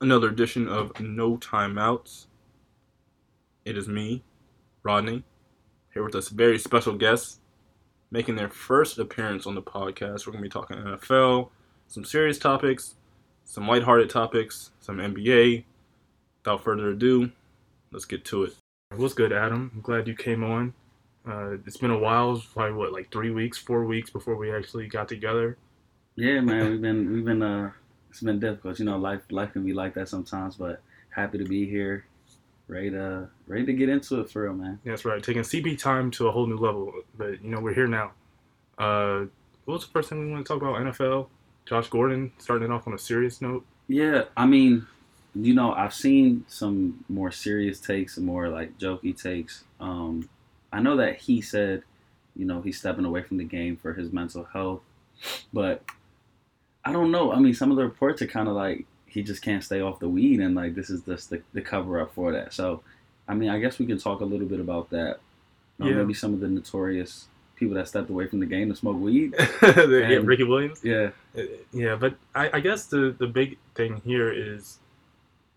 another edition of No Timeouts. It is me, Rodney, here with us very special guests making their first appearance on the podcast. We're going to be talking NFL, some serious topics, some lighthearted topics, some NBA. Without further ado, let's get to it. What's good, Adam? I'm glad you came on. Uh, it's been a while, probably what, like three weeks, four weeks before we actually got together. Yeah, man, we've been we've been uh it's been difficult. You know, life life can be like that sometimes, but happy to be here. Ready to ready to get into it for real, man. That's right. Taking CB time to a whole new level. But you know, we're here now. Uh what was the first thing we want to talk about? NFL? Josh Gordon starting it off on a serious note. Yeah, I mean, you know, I've seen some more serious takes and more like jokey takes. Um, I know that he said, you know, he's stepping away from the game for his mental health, but I don't know. I mean, some of the reports are kind of like he just can't stay off the weed, and like this is just the, the cover up for that. So, I mean, I guess we can talk a little bit about that. Uh, Yeah. Maybe some of the notorious people that stepped away from the game to smoke weed. yeah, Ricky Williams. Yeah, Uh, Yeah, but I, I guess the the big thing here is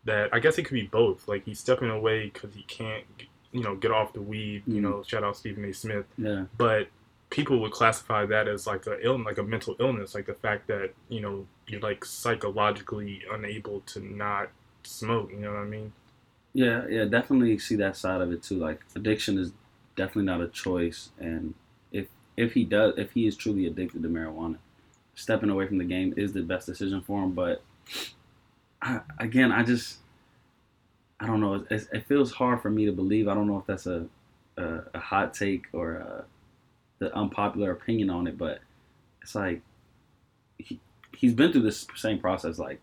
that I guess it could be both. Like he's stepping away because he can't, you know, get off the weed. You Mhm. know, shout out Stephen A. Smith. yeah, But people would classify that as like a ill, like a mental illness, like the fact that you know you're like psychologically unable to not smoke. You know what I mean? yeah, yeah. Definitely see that side of it too. Like addiction is definitely not a choice, and if if he does, if he is truly addicted to marijuana, stepping away from the game is the best decision for him. But I, again, I just I don't know. It, it feels hard for me to believe. I don't know if that's a a, a hot take or a, the unpopular opinion on it, but it's like he he's been through this same process like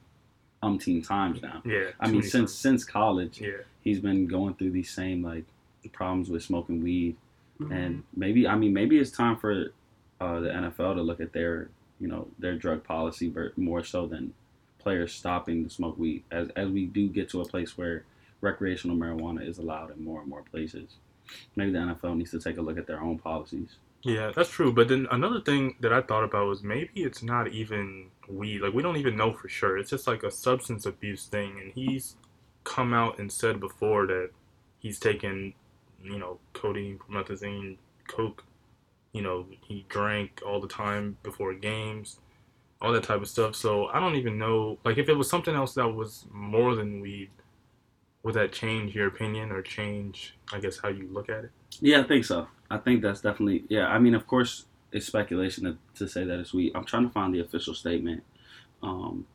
umpteen times now. Yeah. I mean, since times. since college, Yeah. he's been going through these same like problems with smoking weed, Mm-hmm. and maybe I mean maybe it's time for uh, the NFL to look at their you know their drug policy ver- more so than players stopping to smoke weed. As as we do get to a place where recreational marijuana is allowed in more and more places, maybe the NFL needs to take a look at their own policies. Yeah, that's true. But then another thing that I thought about was maybe it's not even weed. Like we don't even know for sure. It's just like a substance abuse thing. And he's come out and said before that he's taken, you know, codeine, promethazine, coke. You know, he drank all the time before games, all that type of stuff. So I don't even know. Like if it was something else that was more than weed, would that change your opinion or change, I guess, how you look at it? Yeah, I think so. I think that's definitely yeah. I mean, of course, it's speculation to, to say that it's weed. I'm trying to find the official statement. Um,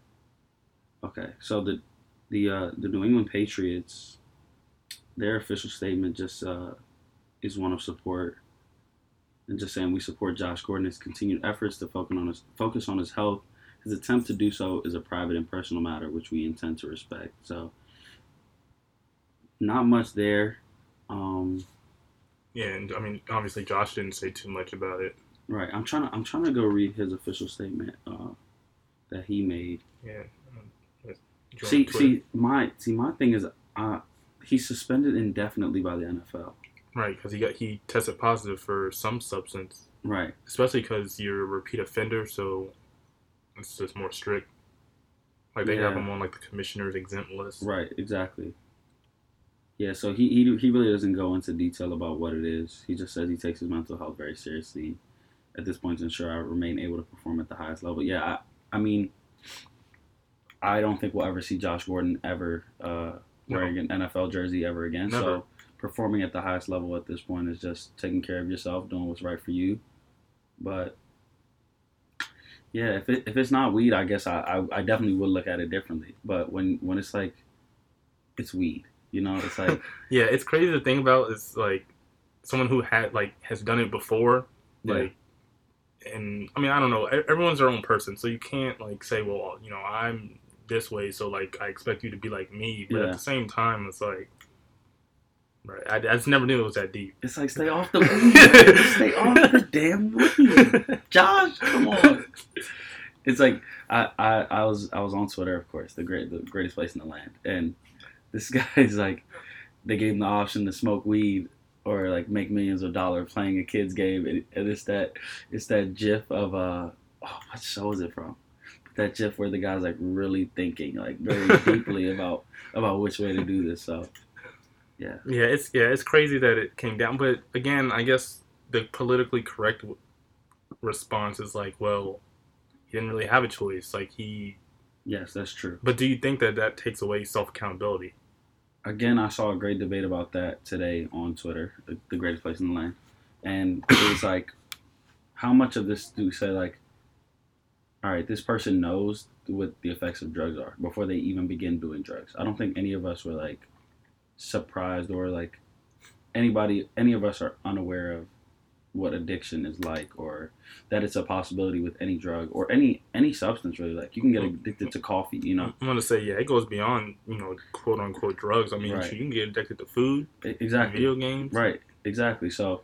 okay, so the the uh, the New England Patriots, their official statement just uh, is one of support, and just saying we support Josh Gordon's continued efforts to focus on his focus on his health. His attempt to do so is a private and personal matter, which we intend to respect. So, not much there. Um, Yeah, and I mean, obviously, Josh didn't say too much about it. Right. I'm trying to I'm trying to go read his official statement uh, that he made. Yeah. um, See see my see my thing is uh he's suspended indefinitely by the NFL. right, because he got he tested positive for some substance, Right. especially because you're a repeat offender, so it's just more strict. Like they have Yeah. him on like the commissioner's exempt list. Right. Exactly. Yeah. So he, he he really doesn't go into detail about what it is. He just says he takes his mental health very seriously. At this point, to ensure I remain able to perform at the highest level. Yeah. I, I mean, I don't think we'll ever see Josh Gordon ever uh, wearing an NFL jersey ever again. Never. So performing at the highest level at this point is just taking care of yourself, doing what's right for you. But yeah, if it, if it's not weed, I guess I, I, I definitely would look at it differently. But when when it's like it's weed, you know, it's like Yeah, it's crazy to think about. It's like someone who had like has done it before, Yeah. like. And I mean, I don't know. Everyone's their own person, so you can't like say, "Well, you know, I'm this way, so like I expect you to be like me." But Yeah. at the same time, it's like, right? I, I just never knew it was that deep. it's like stay off the weed, stay off the damn weed, Josh. Come on. It's like I, I, I was I was on Twitter, of course, the great the greatest place in the land, and this guy's like, they gave him the option to smoke weed or like make millions of dollars playing a kids game, and, and it's that it's that GIF of uh, oh, what show is it from? that GIF where the guy's like really thinking like very deeply about about which way to do this. So yeah, Yeah, it's yeah, it's crazy that it came down. But again, I guess the politically correct response is like, well, he didn't really have a choice. Like he, yes, that's true. but do you think that that takes away self accountability? Again, I saw a great debate about that today on Twitter, the, the greatest place in the land, and it was like, how much of this do we say like, all right, this person knows what the effects of drugs are before they even begin doing drugs. I don't think any of us were like surprised or like anybody, any of us are unaware of what addiction is like or that it's a possibility with any drug or any any substance really like you can get addicted to coffee you know I'm gonna say yeah, it goes beyond you know quote unquote drugs. I mean, Right. you can get addicted to food, exactly video games. Right, exactly. So,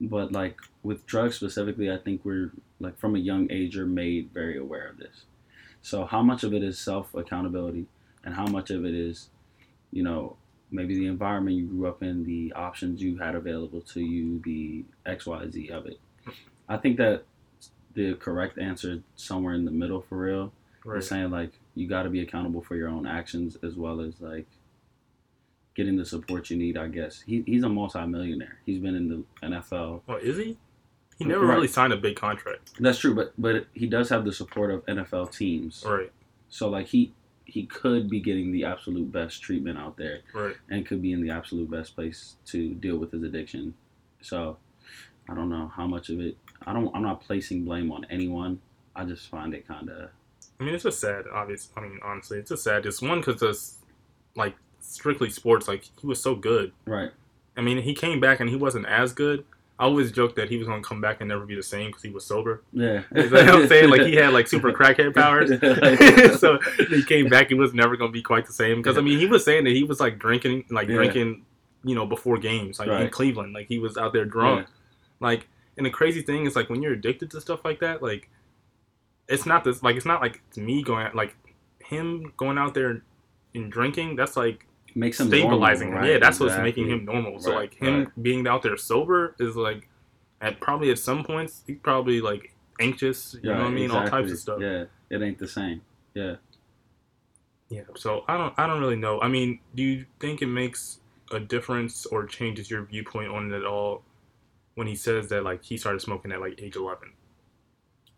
but like with drugs specifically, I think we're like from a young age are made very aware of this. So, how much of it is self accountability, and how much of it is, you know, maybe the environment you grew up in, the options you had available to you, the X, Y, Z of it. I think that the correct answer is somewhere in the middle for real. Right. Is saying like you got to be accountable for your own actions as well as like getting the support you need. I guess he, he's a multi-millionaire. He's been in the NFL. Well, oh, is he? He never Right. really signed a big contract. That's true, but but he does have the support of NFL teams. Right. So like he he could be getting the absolute best treatment out there Right. and could be in the absolute best place to deal with his addiction. So I don't know how much of it. I don't. I'm not placing blame on anyone. I just find it kind of I mean, it's just sad. Obvious. I mean, honestly, it's just sad. Just one because it's like strictly sports. Like he was so good. right. I mean, he came back and he wasn't as good. I always joked that he was going to come back and never be the same because he was sober. Yeah. You know what I'm saying? Like he had like super crackhead powers. so he came back. He was never going to be quite the same. Because I mean, he was saying that he was like drinking, like Yeah. drinking, you know, before games, like in Cleveland. Like he was out there drunk. Like, and the crazy thing is, like, when you're addicted to stuff like that, like, it's not this, like, it's not like it's me going, like, him going out there and drinking. That's like makes him stabilizing normal, right? Yeah, that's what's making him normal. So Right, like him right. being out there sober is like, at probably at some points he's probably like anxious. You know what I mean? All types of stuff. Yeah, it ain't the same. Yeah. Yeah. So I don't I don't really know. I mean, do you think it makes a difference or changes your viewpoint on it at all when he says that like he started smoking at like age eleven?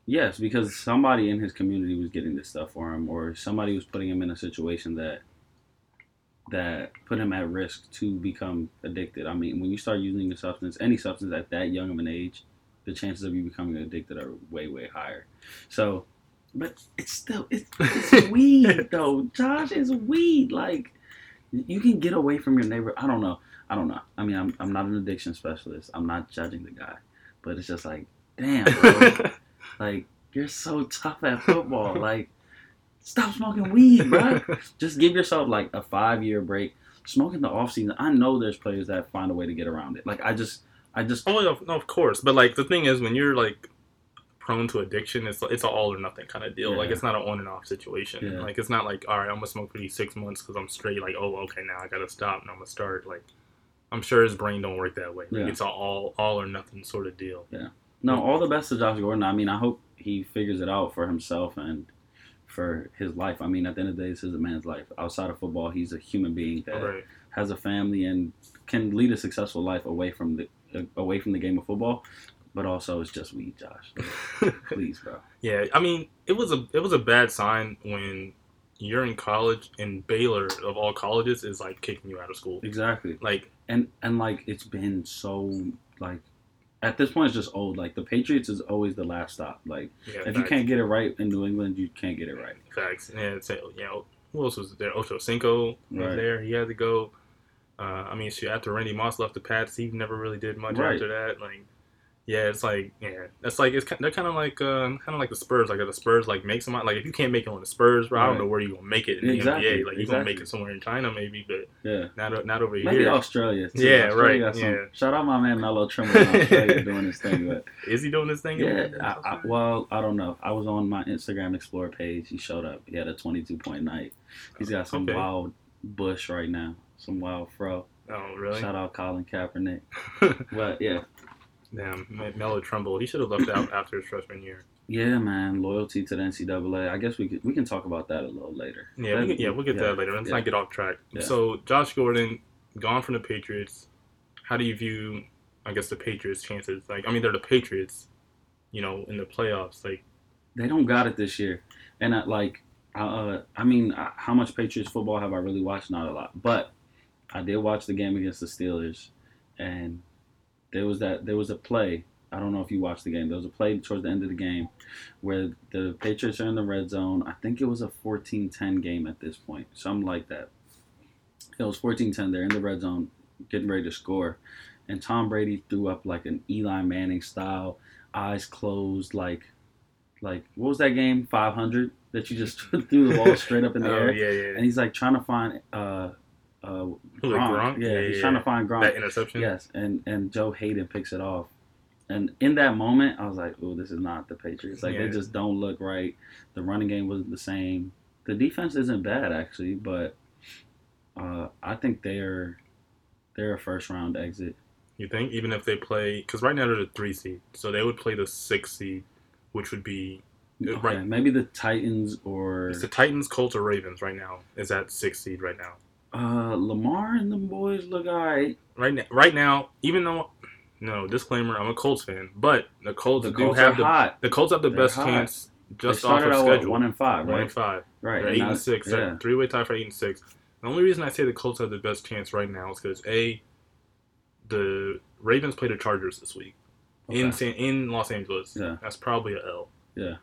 Yes, because somebody in his community was getting this stuff for him, or somebody was putting him in a situation that that put him at risk to become addicted. I mean, when you start using a substance, any substance at that young of an age, the chances of you becoming addicted are way, way higher. So, but it's still it's, it's weed though. Josh is weed. Like you can get away from your neighbor. I don't know. I don't know. I mean, I'm I'm not an addiction specialist. I'm not judging the guy, but it's just like, damn, bro. Like, you're so tough at football. like, stop smoking weed, bro. Just give yourself like a five year break. Smoking the off season. I know there's players that find a way to get around it. Like, I just, I just, Oh, yeah, no, of course. But like the thing is, when you're like prone to addiction, it's it's an all or nothing kind of deal. Like it's not an on and off situation. Yeah. Like it's not like all right, I'm gonna smoke for these six months because I'm straight. Like oh, okay, now I gotta stop and I'm gonna start. Like I'm sure his brain don't work that way. Like, Yeah. It's a all all or nothing sort of deal. Yeah. No, all the best to Josh Gordon. I mean, I hope he figures it out for himself and for his life. I mean, at the end of the day, this is a man's life. Outside of football, he's a human being that Right. has a family and can lead a successful life away from the uh, away from the game of football. But also, it's just weed, Josh. Please, bro. yeah. I mean, it was a it was a bad sign when you're in college and Baylor of all colleges is like kicking you out of school. Exactly. Like and and like it's been so like at this point it's just old like the patriots is always the last stop like yeah, if you can't get it right in new england you can't get it right Facts. Yeah, it's, you know, who else was there? Ocho Cinco was Right. there. He had to go. Uh, I mean, shoot, after Randy Moss left the Pats, he never really did much Right. after that. Like, yeah, it's like, yeah, that's like it's they're kind of like uh, kind of like the Spurs. Like, the Spurs like make some like if you can't make it on the Spurs, bro, I don't know where you gonna make it in the Exactly, NBA. Like, you gonna make it somewhere in China maybe, but yeah not not over maybe here. Maybe Australia too. Yeah, Australia right, some- yeah. shout out my man melo trimble in australia doing his thing but Is he doing this thing? yeah I, I, well i don't know i was on my instagram explorer page he showed up he had a 22 point night he's got some Okay. wild bush right now some wild fro oh, really? shout out colin kaepernick but yeah Damn, Me- Melo Trimble. He should have left out after his freshman year. Yeah, man, loyalty to the NCAA. I guess we could, we can talk about that a little later. Yeah, we can, yeah, we'll get to that later. Let's yeah. not get off track. Yeah. So Josh Gordon gone from the Patriots. How do you view, I guess, the Patriots' chances? Like, I mean, they're the Patriots. You know, in the playoffs, like They don't got it this year, and I, like, uh, I mean, how much Patriots football have I really watched? Not a lot, but I did watch the game against the Steelers, and there was that there was a play. I don't know if you watched the game. There was a play towards the end of the game where the Patriots are in the red zone. I think it was a 14-10 game at this point, something like that. It was 14-10. They're in the red zone, getting ready to score, and Tom Brady threw up like an Eli Manning style, eyes closed, like, like what was that game? 500 that you just threw the ball straight up in the oh, air, yeah, yeah, and he's like trying to find uh, uh. Gronk? Yeah, Yeah, he's yeah, trying to find Gronk. that interception. Yes, and and Joe Haden picks it off. And in that moment, I was like, "Oh, this is not the Patriots. Like Yeah. they just don't look right. The running game wasn't the same. The defense isn't bad actually, but uh, I think they're they're a first round exit. You think even if they play, because right now they're the three seed, so they would play the six seed, which would be Uh, Okay, right. maybe the Titans or it's the Titans, Colts, or Ravens. Right now is at six seed right now. Uh, Lamar and them boys look alright. Right now, right now, even though no disclaimer, I'm a Colts fan, but the Colts The do Colts have the hot. the Colts have the They're best hot. chance just off of schedule. one and five, right? One right? and five. Right. They're eight and six. Yeah. Three way tie for eight and six. The only reason I say the Colts have the best chance right now is because a the Ravens play the Chargers this week in San, in Los Angeles. Yeah. That's probably a L. Yeah.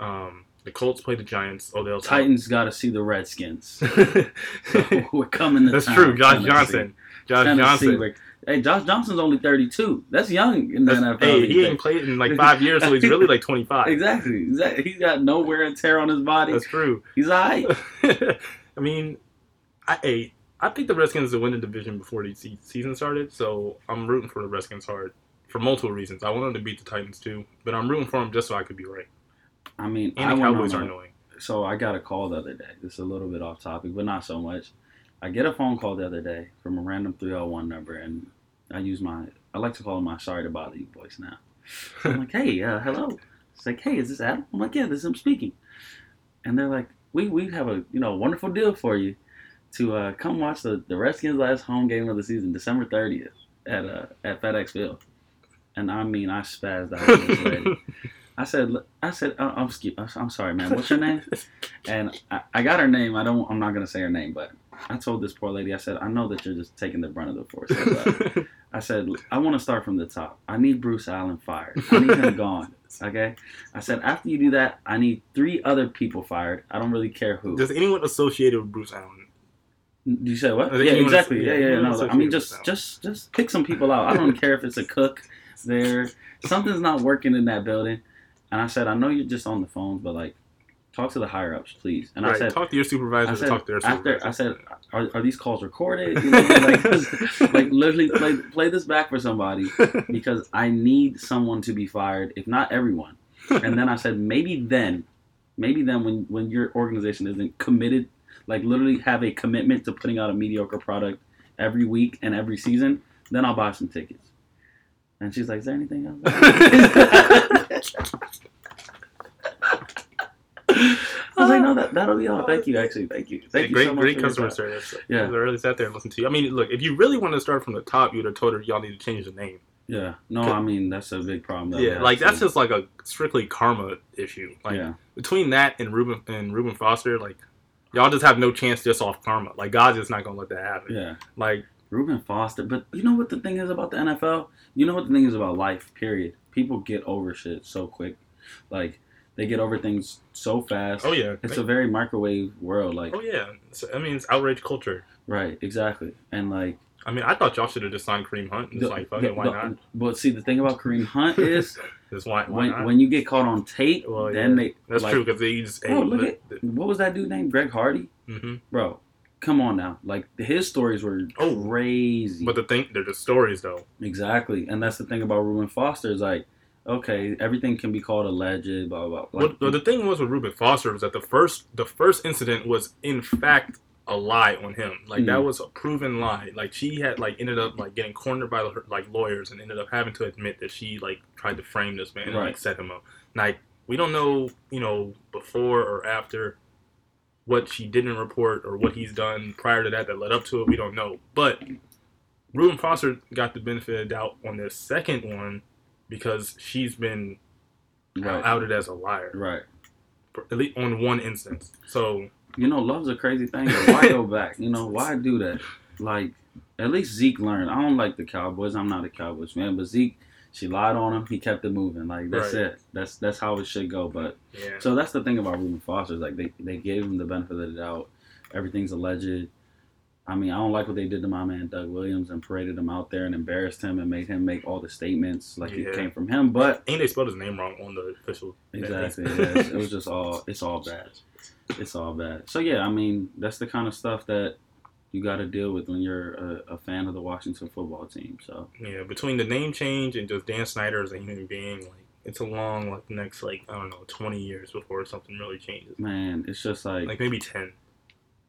Um, the Colts play the Giants. Oh, Odell's out. Titans got to see the Redskins. So we're coming to That's town, true. Josh Tennessee. Johnson. Josh Tennessee, Johnson. Hey, Josh Johnson's only 32. That's young in the NFL. hey, he ain't played in like five years, so he's really like 25. Exactly. exactly. He's got no wear and tear on his body. That's true. He's all right. I mean, I hey, I think the Redskins will win the division before the season started, so I'm rooting for the Redskins hard for multiple reasons. I want them to beat the Titans too, but I'm rooting for them just so I could be right. I mean, And I the Cowboys are annoying. So I got a call the other day. This is a little bit off topic, but not so much. I get a phone call the other day from a random 301 number, and I use my, I like to call it my sorry to bother you voice now. I'm like, hey, uh, hello. It's like, hey, is this Adam? I'm like, yeah, this is him speaking. And they're like, we, we have a you know wonderful deal for you to uh, come watch the, the Redskins' last home game of the season, December 30th at uh, at FedEx Field. And I mean, I spazzed out on this lady. I said, I said, uh, I'm, scu- I'm sorry, man. What's your name? And I, I got her name. I don't. I'm not gonna say her name, but I told this poor lady. I said, I know that you're just taking the brunt of the force. But I said, I want to start from the top. I need Bruce Allen fired. I need him gone. Okay. I said, after you do that, I need three other people fired. I don't really care who. Does anyone associated with Bruce Allen? you say what? Yeah, exactly. yeah, Yeah, yeah. No, I mean, just, just, just pick some people out. I don't care if it's a cook there. Something's not working in that building. And I said, I know you're just on the phone, but like, talk to the higher ups, please. And I said, talk to your I supervisor. said, talk to their supervisor. after I said, are, are these calls recorded? You know, like, like literally play play this back for somebody because I need someone to be fired, if not everyone. And then I said, maybe then, maybe then when when your organization isn't committed, like literally have a commitment to putting out a mediocre product every week and every season, then I'll buy some tickets. And she's like, is there anything else? I was like, uh, no, that, that'll be all. Thank you, actually. Thank you. Thank you great, so much great customer service. Yeah. they really sat there and listened to you. I mean, look, if you really want to start from the top, you would have told her y'all need to change the name. Yeah. No, I mean that's a big problem. that yeah, like that's just like a strictly karma issue. Like yeah. between that and Ruben and Ruben Foster, like y'all just have no chance just off karma. Like God's just not gonna let that happen. Yeah. Like Ruben Foster. But you know what the thing is about the NFL? You know what the thing is about life, period. People get over shit so quick. Like they get over things so fast. oh yeah, It's a very microwave world. Like oh yeah. It's, I mean, it's outrage culture. right, exactly. And like I mean, I thought y'all should have just signed Kareem Hunt. It's the- like fucking why the- not? But see the thing about Kareem Hunt is why, why when not? when you get caught on tape, Well, then yeah. they That's like, true because he's Bro, look at- what was that dude named Greg Hardy? hmm Bro, come on now. Like his stories were Oh, crazy. But the thing, they're just stories though. Exactly, and that's the thing about Ruben Foster is like, okay, everything can be called alleged, blah blah. blah. Like, Well, the thing was with Ruben Foster was that the first the first incident was in fact a lie on him. Like that Mhm. was a proven lie. Like she had like ended up like getting cornered by her, like lawyers and ended up having to admit that she like tried to frame this man and like set him up. Like we don't know, you know, before or after what she didn't report or what he's done prior to that that led up to it. We don't know. But Ruben Foster got the benefit of doubt on this second one because she's been Right. outed as a liar, Right. for- at least on one instance. So You know, love's a crazy thing. But why go back? You know, why do that? Like, at least Zeke learned. I don't like the Cowboys. I'm not a Cowboys fan, but Zeke, she lied on him. He kept it moving. Like that's Right. it. That's that's how it should go. But yeah, so that's the thing about Ruben Foster. is, Like they they gave him the benefit of the doubt. Everything's alleged. I mean, I don't like what they did to my man Doug Williams and paraded him out there and embarrassed him and made him make all the statements like Yeah. it came from him. But and they spelled his name wrong on the official. Exactly. It was just all. It's all bad. It's all bad. So yeah, I mean, that's the kind of stuff that you got to deal with when you're a, a fan of the Washington football team. So Yeah, between the name change and just Dan Snyder as a human being, like it's a long, like next, like I don't know, twenty years before something really changes. man, it's just like, Like maybe ten.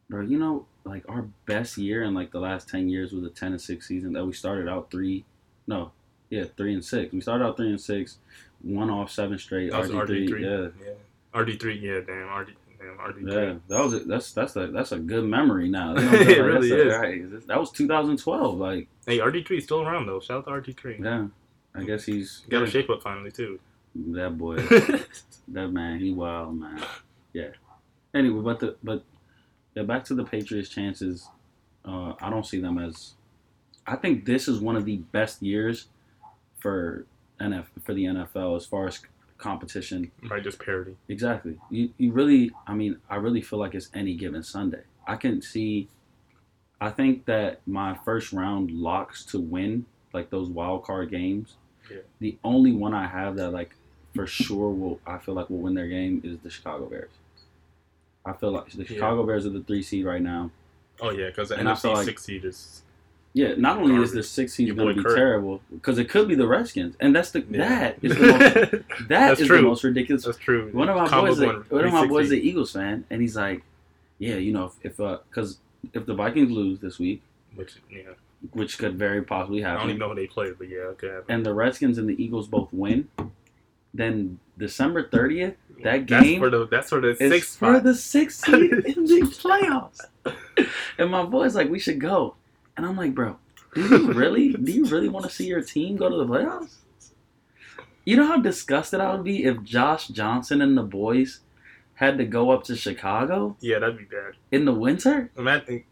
Bro, you know, like our best year in like the last ten years was a ten and six season that we started out three, no, yeah, three and six. We started out three and six, one off seven straight. That RG three, yeah. yeah. RG three. Yeah, damn RG. Damn RG three. Yeah, that was a, that's that's a that's a good memory now. You know It what really a- is. right. That was 2012. Like, Hey, RG three still around though. Shout out to RG three. yeah, I guess he's Got a yeah. shape up finally too. That boy, that man, he wild man. Yeah. Anyway, but the but yeah, back to the Patriots' chances. Uh, I don't see them as. I think this is one of the best years for NF for the NFL as far as competition. right, just parody. Exactly. You you really. I mean, I really feel like it's any given Sunday. I can see. I think that my first round locks to win, like those wild card games, Yeah. the only one I have that like for sure will I feel like will win their game is the Chicago Bears. I feel like the Yeah. Chicago Bears are the three seed right now. Oh yeah, because the And I NFC like- six seed is. Yeah, not only is Garbage. the six seed going to be Kirk. terrible because it could be the Redskins, and that's the Yeah. that is the most that That's is the most ridiculous That's true. one of my Combo boys, going one of my boys, 360. the Eagles fan, and he's like, "Yeah, you know, if, if uh, because if the Vikings lose this week, Which yeah, which could very possibly happen. I don't even know who they played, but yeah, okay. and the Redskins and the Eagles both win, then December thirtieth, that That's game for the that's for the sixth for spot. the sixth seed in the playoffs." And my boy's like, "We should go," and I'm like, "Bro, do you really, do you really want to see your team go to the playoffs?" You know how disgusted I would be if Josh Johnson and the boys had to go up to Chicago yeah, that'd be bad. in the winter? Imagine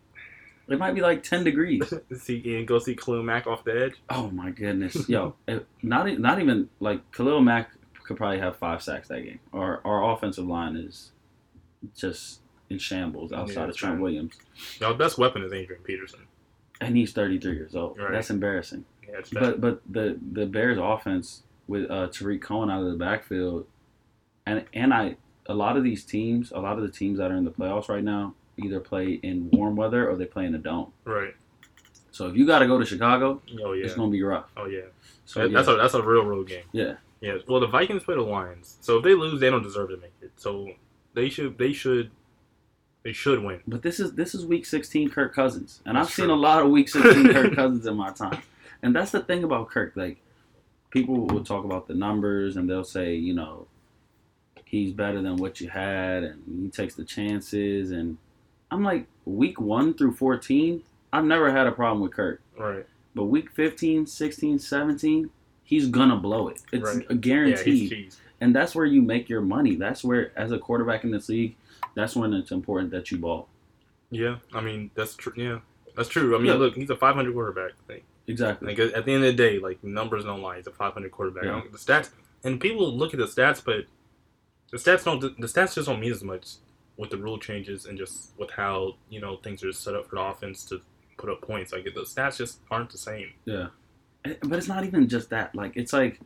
It might be like 10 degrees. see and go see Khalil Mack off the edge. Oh my goodness. Yo, not, not even like Khalil Mack could probably have five sacks that game. Our, our offensive line is just in shambles outside Yeah, of Trent true. Williams. Y'all best weapon is Adrian Peterson. And he's 33 years old. Right. That's embarrassing. Yeah. But but the the Bears offense with uh, Tarik Cohen out of the backfield, and and I a lot of these teams, a lot of the teams that are in the playoffs right now, either play in warm weather or they play in a dome. right. So if you got to go to Chicago, Oh yeah. it's gonna be rough. Oh yeah. So That- yeah, That's a that's a real road game. yeah, Yeah. Well, the Vikings play the Lions, so if they lose, they don't deserve to make it. So they should they should they should win. but this is this is week 16 Kirk Cousins, and I've That's seen a lot of week 16 Kirk Cousins in my time, and that's the thing about Kirk. Like people will talk about the numbers and they'll say, you know, he's better than what you had, and he takes the chances, and I'm like, week one through 14, I've never had a problem with Kirk. Right. But week 15, 16, 17, he's gonna blow it. It's Right. a Yeah, he's cheese. and that's where you make your money. That's where, as a quarterback in this league, that's when it's important that you ball. Yeah. I mean that's true. Yeah. That's true. I mean, Yeah. look, he's a 500 quarterback. Like, Exactly. like at the end of the day, like numbers don't lie. He's a 500 quarterback. Yeah. The stats and people look at the stats, but the stats don't. The stats just don't mean as much with the rule changes and just with how you know things are set up for the offense to put up points. Like the stats just aren't the same. Yeah. Eh, But it's not even just that. Like it's like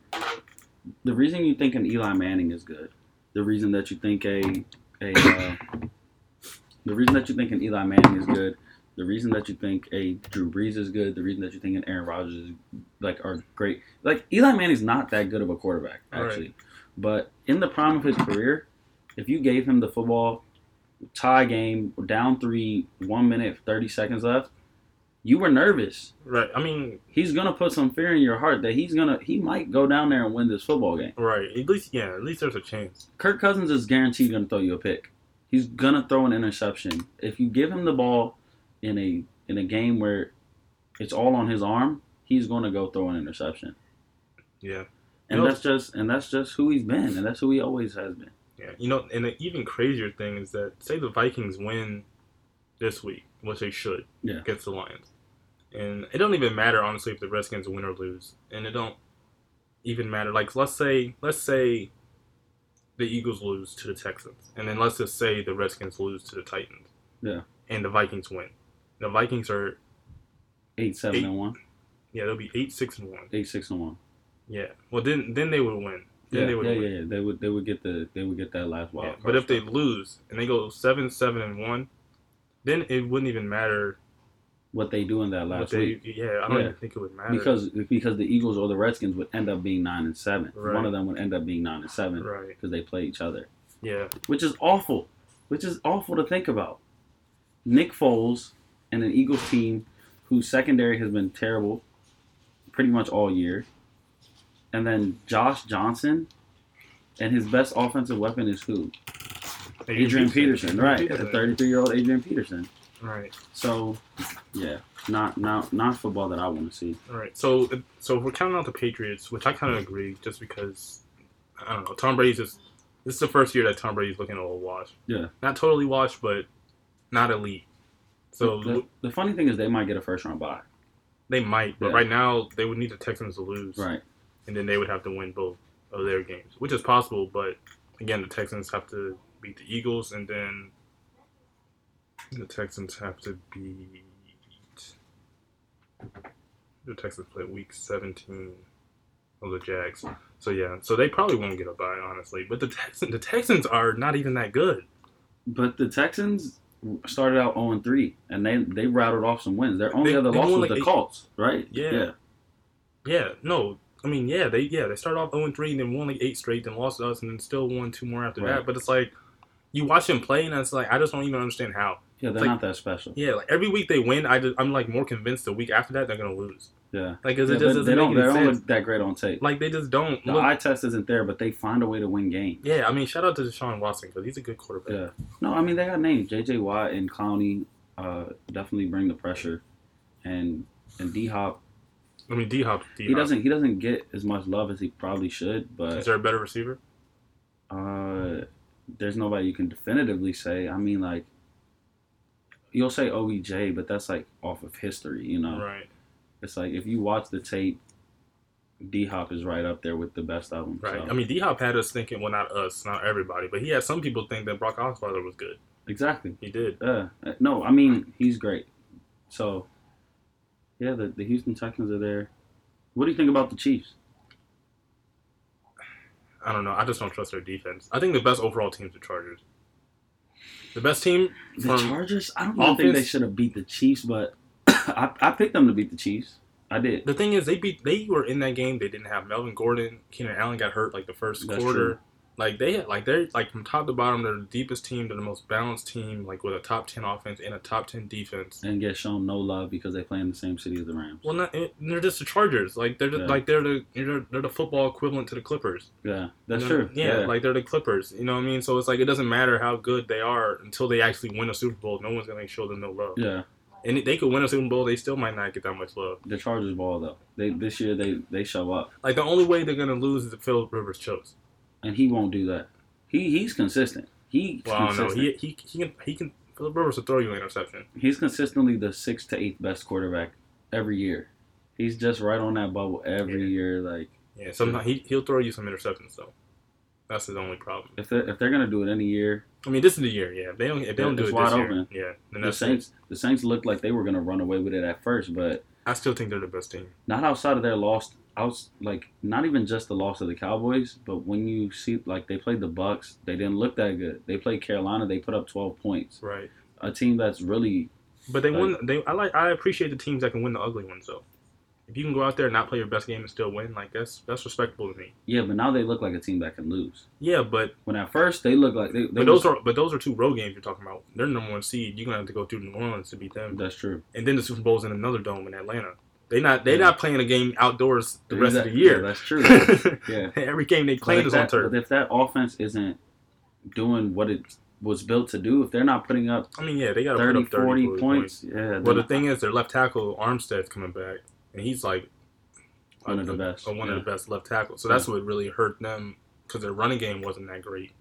the reason you think an Eli Manning is good, the reason that you think a a uh, the reason that you think an Eli Manning is good, the reason that you think a Drew Brees is good, the reason that you think an Aaron Rodgers is like are great. Like Eli Manning's not that good of a quarterback actually, but in the prime of his career, if you gave him the football, tie game, down three, one minute thirty seconds left, You were nervous. Right. I mean, He's gonna put some fear in your heart that he's gonna he might go down there and win this football game. right. At least, yeah. At least there's a chance. Kirk Cousins is guaranteed gonna throw you a pick. He's gonna throw an interception. If you give him the ball in a in a game where it's all on his arm, he's gonna go throw an interception. Yeah. And You know- that's just and that's just who he's been, and that's who he always has been. Yeah. You know, and the even crazier thing is that say the Vikings win this week, which they should, Yeah. against the Lions, and it don't even matter honestly if the Redskins win or lose, and it don't even matter. Like let's say let's say the Eagles lose to the Texans, and then let's just say the Redskins lose to the Titans. Yeah. And the Vikings win. The Vikings are Eight, seven, Eight. and one. yeah they'll be eight six and one. Eight, six, and one. Yeah. Well then then they would win. Then Yeah, they would yeah, win. yeah, yeah. They would they would get the they would get that last wild Yeah, card but if they lose and they go seven, seven, and one, then it wouldn't even matter. What they do in that last they, week. yeah, I don't Yeah. even think it would matter Because because the Eagles or the Redskins would end up being nine and seven. Right. One of them would end up being nine and seven right. because they play each other. Yeah, which is awful, which is awful to think about. Nick Foles and an Eagles team whose secondary has been terrible pretty much all year. And then Josh Johnson and his best offensive weapon is who? Adrian Peterson, right. The 33 year old Adrian Peterson. Right, So, yeah, not not not football that I want to see. right. So, so if we're counting out the Patriots, which I kind of agree, just because I don't know, Tom Brady's just this is the first year that Tom Brady's looking a little washed. Yeah. not totally washed, but not elite. So the, the funny thing is they might get a first round bye. they might, but Yeah. right now they would need the Texans to lose, Right. and then they would have to win both of their games, which is possible. But again, the Texans have to beat the Eagles, and then the Texans have to beat the Texans play week seventeen of the Jags. So yeah, so they probably won't get a bye, honestly. But the Texans, the Texans are not even that good. But the Texans started out 0 3, and they they rattled off some wins. Their only They- other they loss was like the eight- Colts, right? Yeah. yeah. Yeah, no, I mean, yeah, they yeah they started off 0 3 and then won like eight straight, then lost to us, and then still won two more after Right. that. But it's like you watch them play, and it's like I just don't even understand how. Yeah, they're Like- not that special. Yeah, like every week they win, I just, I'm like more convinced the week after that they're gonna lose. Yeah, Like, Yeah, it just doesn't they make don't. They don't look that great on tape. Like they just don't The look. eye test isn't there, but they find a way to win games. yeah, I mean, shout out to Deshaun Watson because he's a good quarterback. Yeah. No, I mean they got names. J.J. Watt and Clowney uh, definitely bring the pressure, and and D Hop. I mean, D Hop, He doesn't. He doesn't get as much love as he probably should. But is there a better receiver? uh, there's nobody you can definitively say. I mean, like you'll say OBJ, but that's like off of history. You know, Right, it's like if you watch the tape, D Hop is right up there with the best of them. right. So, I mean, D Hop had us thinking, well, not us, not everybody, but he had some people think that Brock Osweiler was good. exactly. He did. Uh, no, I mean he's great. So, yeah, the, the Houston Texans are there. What do you think about the Chiefs? I don't know. I just don't trust their defense. I think the best overall team is the Chargers. The best team The Chargers? I don't think they should have beat the Chiefs, but I, I picked them to beat the Chiefs. I did. the thing is they beat they were in that game. They didn't have Melvin Gordon. Keenan Allen got hurt like the first That's quarter. true. Like they like they're like from top to bottom. They're the deepest team. They're the most balanced team. Like with a top ten offense and a top ten defense. And get shown no love because they play in the same city as the Rams. Well, not they're just the Chargers. Like they're the, Yeah. like they're the they're, they're the football equivalent to the Clippers. Yeah, that's You know? true. Yeah, like they're the Clippers. You know what I mean? So it's like it doesn't matter how good they are until they actually win a Super Bowl. No one's gonna show them no love. yeah, And they could win a Super Bowl, they still might not get that much love. the Chargers ball though. They this year they they show up, Like the only way they're gonna lose is if Philip Rivers chose. And he won't do that. He he's consistent. He Well, I don't know. consistent. He he he can he can Philip Rivers will throw you an interception. he's consistently the sixth to eighth best quarterback every year. He's just right on that bubble every Yeah. year. Like Yeah, sometimes he he'll throw you some interceptions though. That's his only problem. if they if they're gonna do it any year, I mean, this is the year. Yeah, if they don't if they don't do it wide this year, yeah, the Saints the Saints looked like they were gonna run away with it at first, but I still think they're the best team. not outside of their Out like not even just the loss of the Cowboys, but when you see like they played the Bucks, they didn't look that good. They played Carolina, they put up twelve points. Right. A team that's really But they Like- won. They I like I appreciate the teams that can win the ugly ones though. if you can go out there and not play your best game and still win, like that's that's respectable to me. Yeah, but now they look like a team that can lose. Yeah, but When at first they look like they. they but those was- are but those are two road games you're talking about. They're the number one seed. You're gonna have to go through New Orleans to beat them, That's true. and then the Super Bowl's in another dome in Atlanta. They not they Yeah. not playing a game outdoors the rest of the year. Yeah, that's true. Yeah. Every game they if, is on that, turf. but if that offense isn't doing what it was built to do, if they're not putting up I mean, yeah, they got to 30, put up 30, 40 40 points, yeah. Then the thing is, their left tackle Armstead's coming back, and he's like One of the best, one yeah. of the best left tackles. So that's what really hurt them because their running game wasn't that great,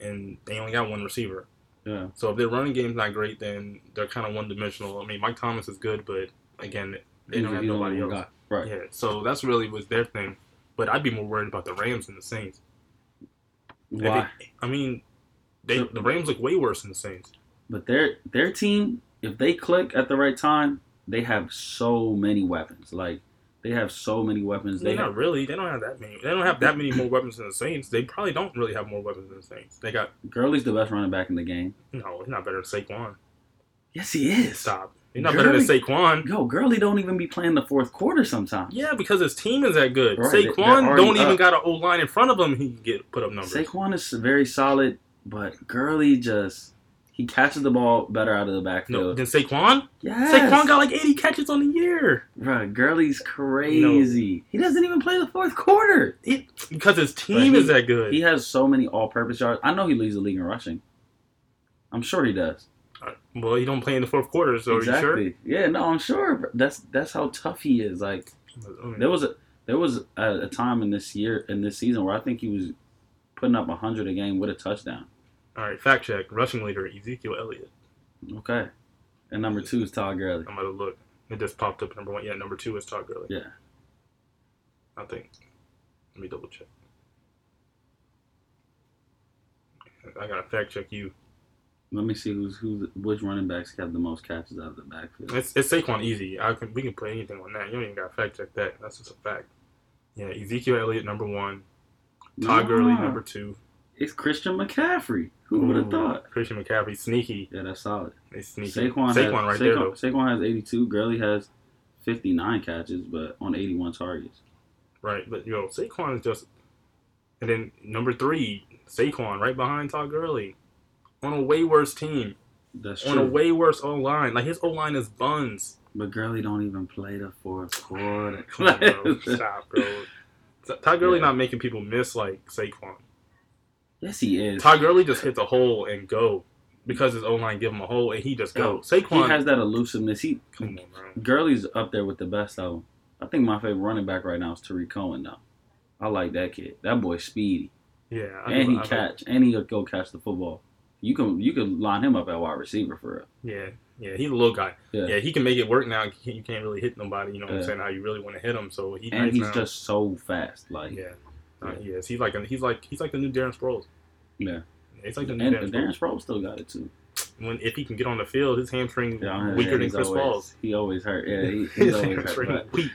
and they only got one receiver. yeah. So if their running game's not great, then they're kind of one dimensional. I mean, Mike Thomas is good, but again, they don't have He's nobody else. guy. Right. Yeah, so that's really was their thing. But I'd be more worried about the Rams than the Saints. Why? it- I mean, they So- the Rams look way worse than the Saints. But their their team, if they click at the right time, they have so many weapons. Like they have so many weapons. They They not really. They don't have that many. They don't have that many more weapons than the Saints. They probably don't really have more weapons than the Saints. They got Gurley's the best running back in the game. no. He's not better than Saquon. Yes, he is. Stop. He's not better than Gurley- Saquon. Yo, Gurley don't even be playing the fourth quarter sometimes. Yeah, because his team is that good. Right, Saquon don't even up. got an O line in front of him. He can get put up numbers. Saquon is very solid, but Gurley just he catches the ball better out of the backfield. no, then Saquon. yes. Saquon got like 80 catches on the year. Bruh, Gurley's crazy. He doesn't even play the fourth quarter. It, Because his team he- is that good. He has so many all-purpose yards. I know he leads the league in rushing. I'm sure he does. Well, he don't play in the fourth quarter, so are you sure? exactly. Yeah, no, I'm sure. That's that's how tough he is. Like there was a there was a, a time in this year in this season where I think he was putting up 100 a game with a touchdown. All right, fact check. Rushing leader Ezekiel Elliott. Okay. And number two is Todd Gurley. I'm gonna look. It just popped up number one. Yeah, number two is Todd Gurley. Yeah. I think. Let me double check. I gotta fact check you. Let me see who's who's which running backs have the most catches out of the backfield. It's it's Saquon easy. I can we can put anything on that. You don't even gotta fact check that. That's just a fact. Yeah, Ezekiel Elliott number one. Todd Gurley Nah, number two. It's Christian McCaffrey. Who would have thought? Christian McCaffrey sneaky. Yeah, that's solid. They sneaky. Saquon, Saquon, has, right Saquon, there though. Saquon has 82. Gurley has 59 catches, but on 81 targets. Right, but yo, Saquon is just. And then number three, Saquon, right behind Todd Gurley, on a way worse team, That's on a way worse O line. Like his O line is buns. But Gurley don't even play the fourth quarter. Come on, bro. Stop, bro. Todd Gurley Yeah. not making people miss like Saquon. yes, he is. Todd Gurley just hits a hole and go because his O line give him a hole and he just Yo, goes. Saquon, He has that elusiveness. He come on, bro. Gurley's up there with the best though. I think my favorite running back right now is Tarik Cohen though. I like that kid. That boy's speedy. Yeah, I and know- he I know. catch and he go catch the football. You can you can line him up at wide receiver for real. Yeah, yeah, he's a little guy. Yeah. Yeah, he can make it work now. You can't, really hit nobody. You know what Yeah. I'm saying? How you really want to hit him? So he And nice he's now. just so fast. Like yeah. Uh, he is. He's like a, he's like he's like the new Darren Sproles. Yeah. it's like the new and Darren, Darren Sproles. Sproles still got it too. When if he can get on the field, his hamstring Yeah, weaker yeah, than Chris always, Paul's. He always hurt. Yeah, he, he's His always hurt. But, weak.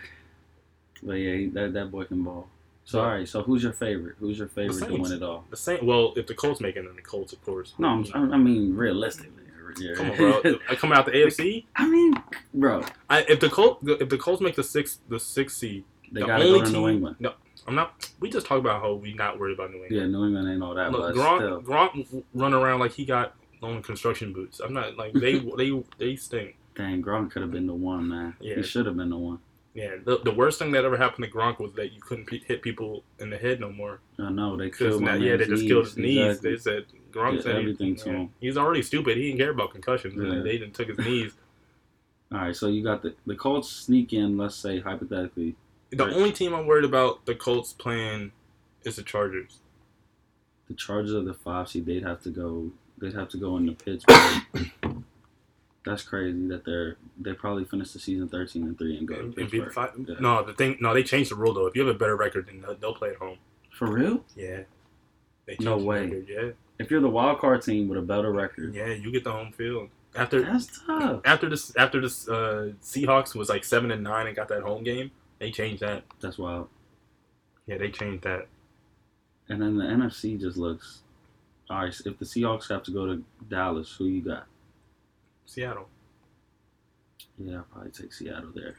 but yeah, he, that that boy can ball. So all right. So who's your favorite? Who's your favorite to Saints. win it all? The same. Well, if the Colts make it, then the Colts, of course. No, I'm, I mean realistically. Yeah. Come on, bro. I come out the AFC. I mean, bro, I, if the Colts if the Colts make the six the sixth seed, they the gotta only go to team. New England. No, I'm not. We just talked about how we not worried about New England. Yeah, New England ain't all that, Look, but still. Gronk, Gronk run around like he got on construction boots. I'm not like they they they stink. Dang, Gronk could have been the one, man. Yeah. He should have been the one. Yeah, the, the worst thing that ever happened to Gronk was that you couldn't pe- hit people in the head no more. I know they killed my yeah, they just killed his knees. Exactly. They said Gronk said he- everything to him. He's already stupid. He didn't care about concussions. Yeah. and They didn't took his knees. All right, so you got the the Colts sneak in. Let's say hypothetically, The Right. only team I'm worried about the Colts playing is the Chargers. the Chargers are the five seed. They'd have to go. They'd have to go into Pittsburgh. That's crazy that they're they probably finish the season thirteen and three and go to And- the Pittsburgh. five- Yeah. No, the thing. No, they changed the rule though. If you have a better record, then they'll, they'll play at home. For real? Yeah. They No way. record, Yeah. If you're the wild card team with a better record, Yeah, you get the home field after that's tough. after this after this uh, Seahawks was like seven and nine and got that home game. They changed that. That's wild. Yeah, they changed that. And then the NFC just looks. All right, so if the Seahawks have to go to Dallas, who you got? Seattle. Yeah, I'll probably take Seattle there.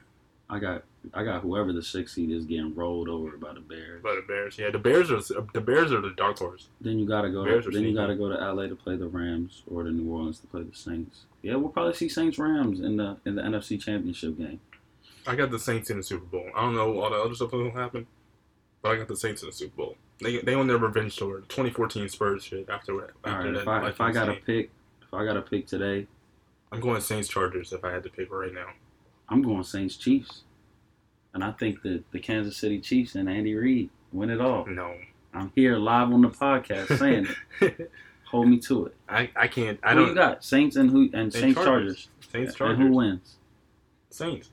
I got I got whoever the six seed is getting rolled over by the Bears. By the Bears, yeah, the Bears are the Bears are the dark horse. Then you gotta go. Bears To, then you gotta go to LA to play the Rams or to New Orleans to play the Saints. Yeah, we'll probably see Saints Rams in the in the NFC Championship game. I got the Saints in the Super Bowl. I don't know all the other stuff that will happen, but I got the Saints in the Super Bowl. They they on their revenge tour, the 2014 Spurs shit. After that, All after right, that, if I if I got to insane. pick, if I got to pick today, I'm going Saints Chargers if I had to pick right now. I'm going Saints Chiefs, and I think that the Kansas City Chiefs and Andy Reid win it all. No, I'm here live on the podcast saying, it. hold me to it. I I can't. I who don't. you got? Saints and who and Saints Saints Chargers. Chargers. Saints And Chargers. who wins? Saints.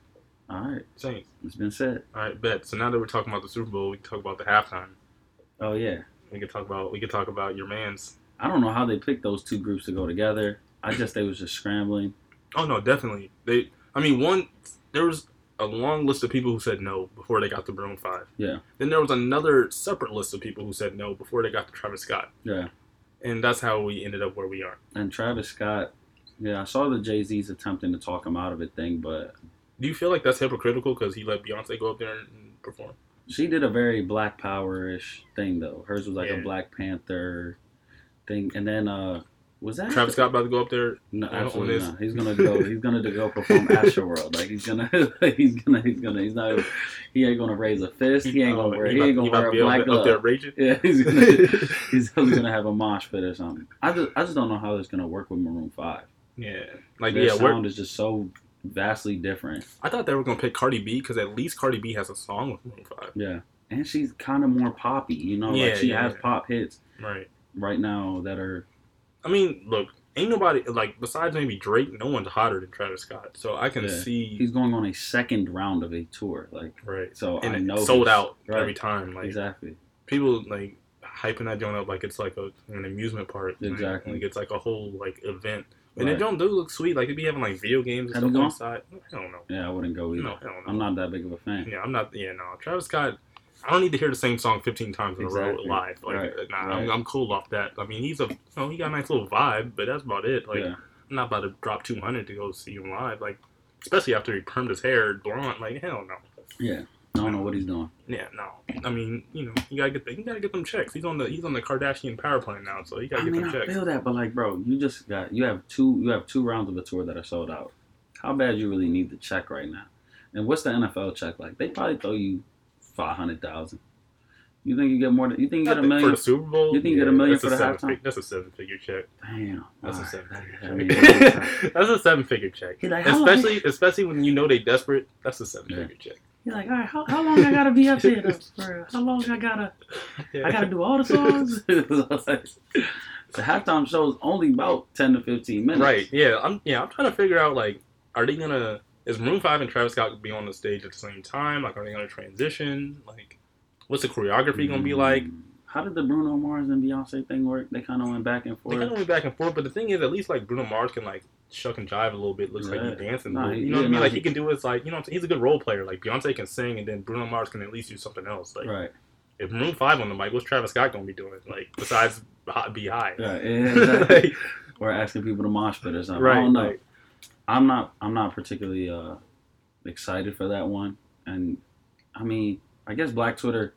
All right, Saints. it's been said. All right, bet. So now that we're talking about the Super Bowl, we can talk about the halftime. Oh yeah. We can talk about we can talk about your man's. I don't know how they picked those two groups to go together. I guess they was just scrambling. Oh no, definitely. They. I mean, one. There was a long list of people who said no before they got to Maroon Five. Yeah. Then there was another separate list of people who said no before they got to Travis Scott, Yeah. and that's how we ended up where we are. And Travis Scott, yeah, I saw the Jay Z's attempting to talk him out of it thing, but Do you feel like that's hypocritical because he let Beyonce go up there and perform? she did a very Black Power ish thing though. Hers was like Yeah. a Black Panther thing, and then uh, was that Travis Scott about to go up there. No, absolutely not. He's gonna go. He's gonna go perform Astroworld. Like he's gonna. He's gonna. He's gonna. He's not. He ain't gonna raise a fist. He ain't Oh, gonna wear. he He ain't gonna wear a black there- up there raging. Yeah, he's gonna. he's gonna have a mosh pit or something. I just. I just don't know how it's gonna work with Maroon Five. yeah, like Their yeah, sound is just so vastly different. I thought they were gonna pick Cardi B because at least Cardi B has a song with Maroon Five. Yeah, and she's kind of more poppy. You know, Yeah, like she yeah, has yeah. pop hits Right. right now that are. I mean, look, ain't nobody like besides maybe Drake. No one's hotter than Travis Scott. So I can Yeah. see. He's going on a second round of a tour. Like right. so, I And know it sold out right. every time. Like exactly. people like hyping that joint up like it's like a, an amusement park. Exactly. Like, it's like a whole like event. And Right. it don't do look sweet. Like it'd be having like video games and stuff inside. I don't know. Yeah, I wouldn't go either. No, hell no. I'm not that big of a fan. Yeah, I'm not. Yeah, no. Travis Scott. I don't need to hear the same song 15 times in a row live. Like, Right, nah, right. I'm, I'm cool off that. I mean, he's a, you know, he got a nice little vibe, but that's about it. Like, yeah. I'm not about to drop 200 to go see him live. Like, especially after he permed his hair blonde. Like, hell no. Yeah. I don't know what he's doing. Yeah, no. I mean, you know, you gotta get the, you gotta get them checks. He's on the he's on the Kardashian power plan now, so you gotta I get mean, them I checks. feel that, but like, bro, you just got you have two you have two rounds of a tour that are sold out. How bad you really need the check right now? And what's the NFL check like? They probably throw you five hundred thousand. You think you get more? Than, you think you get a million? for the Super Bowl. You think you get a million for the halftime? fig- That's a seven figure check. Damn, That's a seven that- figure I mean, check. that's a seven figure check. Like, how long- especially especially when you know they desperate. That's a seven Yeah. figure check. You're like, all right, how, how long I gotta be up there? For, how long I gotta Yeah. I gotta do all the songs? the halftime show is only about ten to fifteen minutes. Right. Yeah. I'm. Yeah. I'm trying to figure out like, are they gonna? Is Maroon Five and Travis Scott gonna be on the stage at the same time? Like, are they gonna transition? Like, what's the choreography gonna be like? How did the Bruno Mars and Beyonce thing work? They kind of went back and forth. They kind of went back and forth, but the thing is, at least like Bruno Mars can like shuck and jive a little bit. Looks like he's dancing. Nah, he- you know what I mean? like he- he can do it. Like you know, he's a good role player. Like Beyonce can sing, and then Bruno Mars can at least do something else. Like right. if Maroon Five on the mic, what's Travis Scott gonna be doing? Like besides hot- be high. Right. Yeah, exactly. Like, or asking people to mosh pit or something. right. I don't know. like, I'm not. I'm not particularly uh, excited for that one. And I mean, I guess Black Twitter.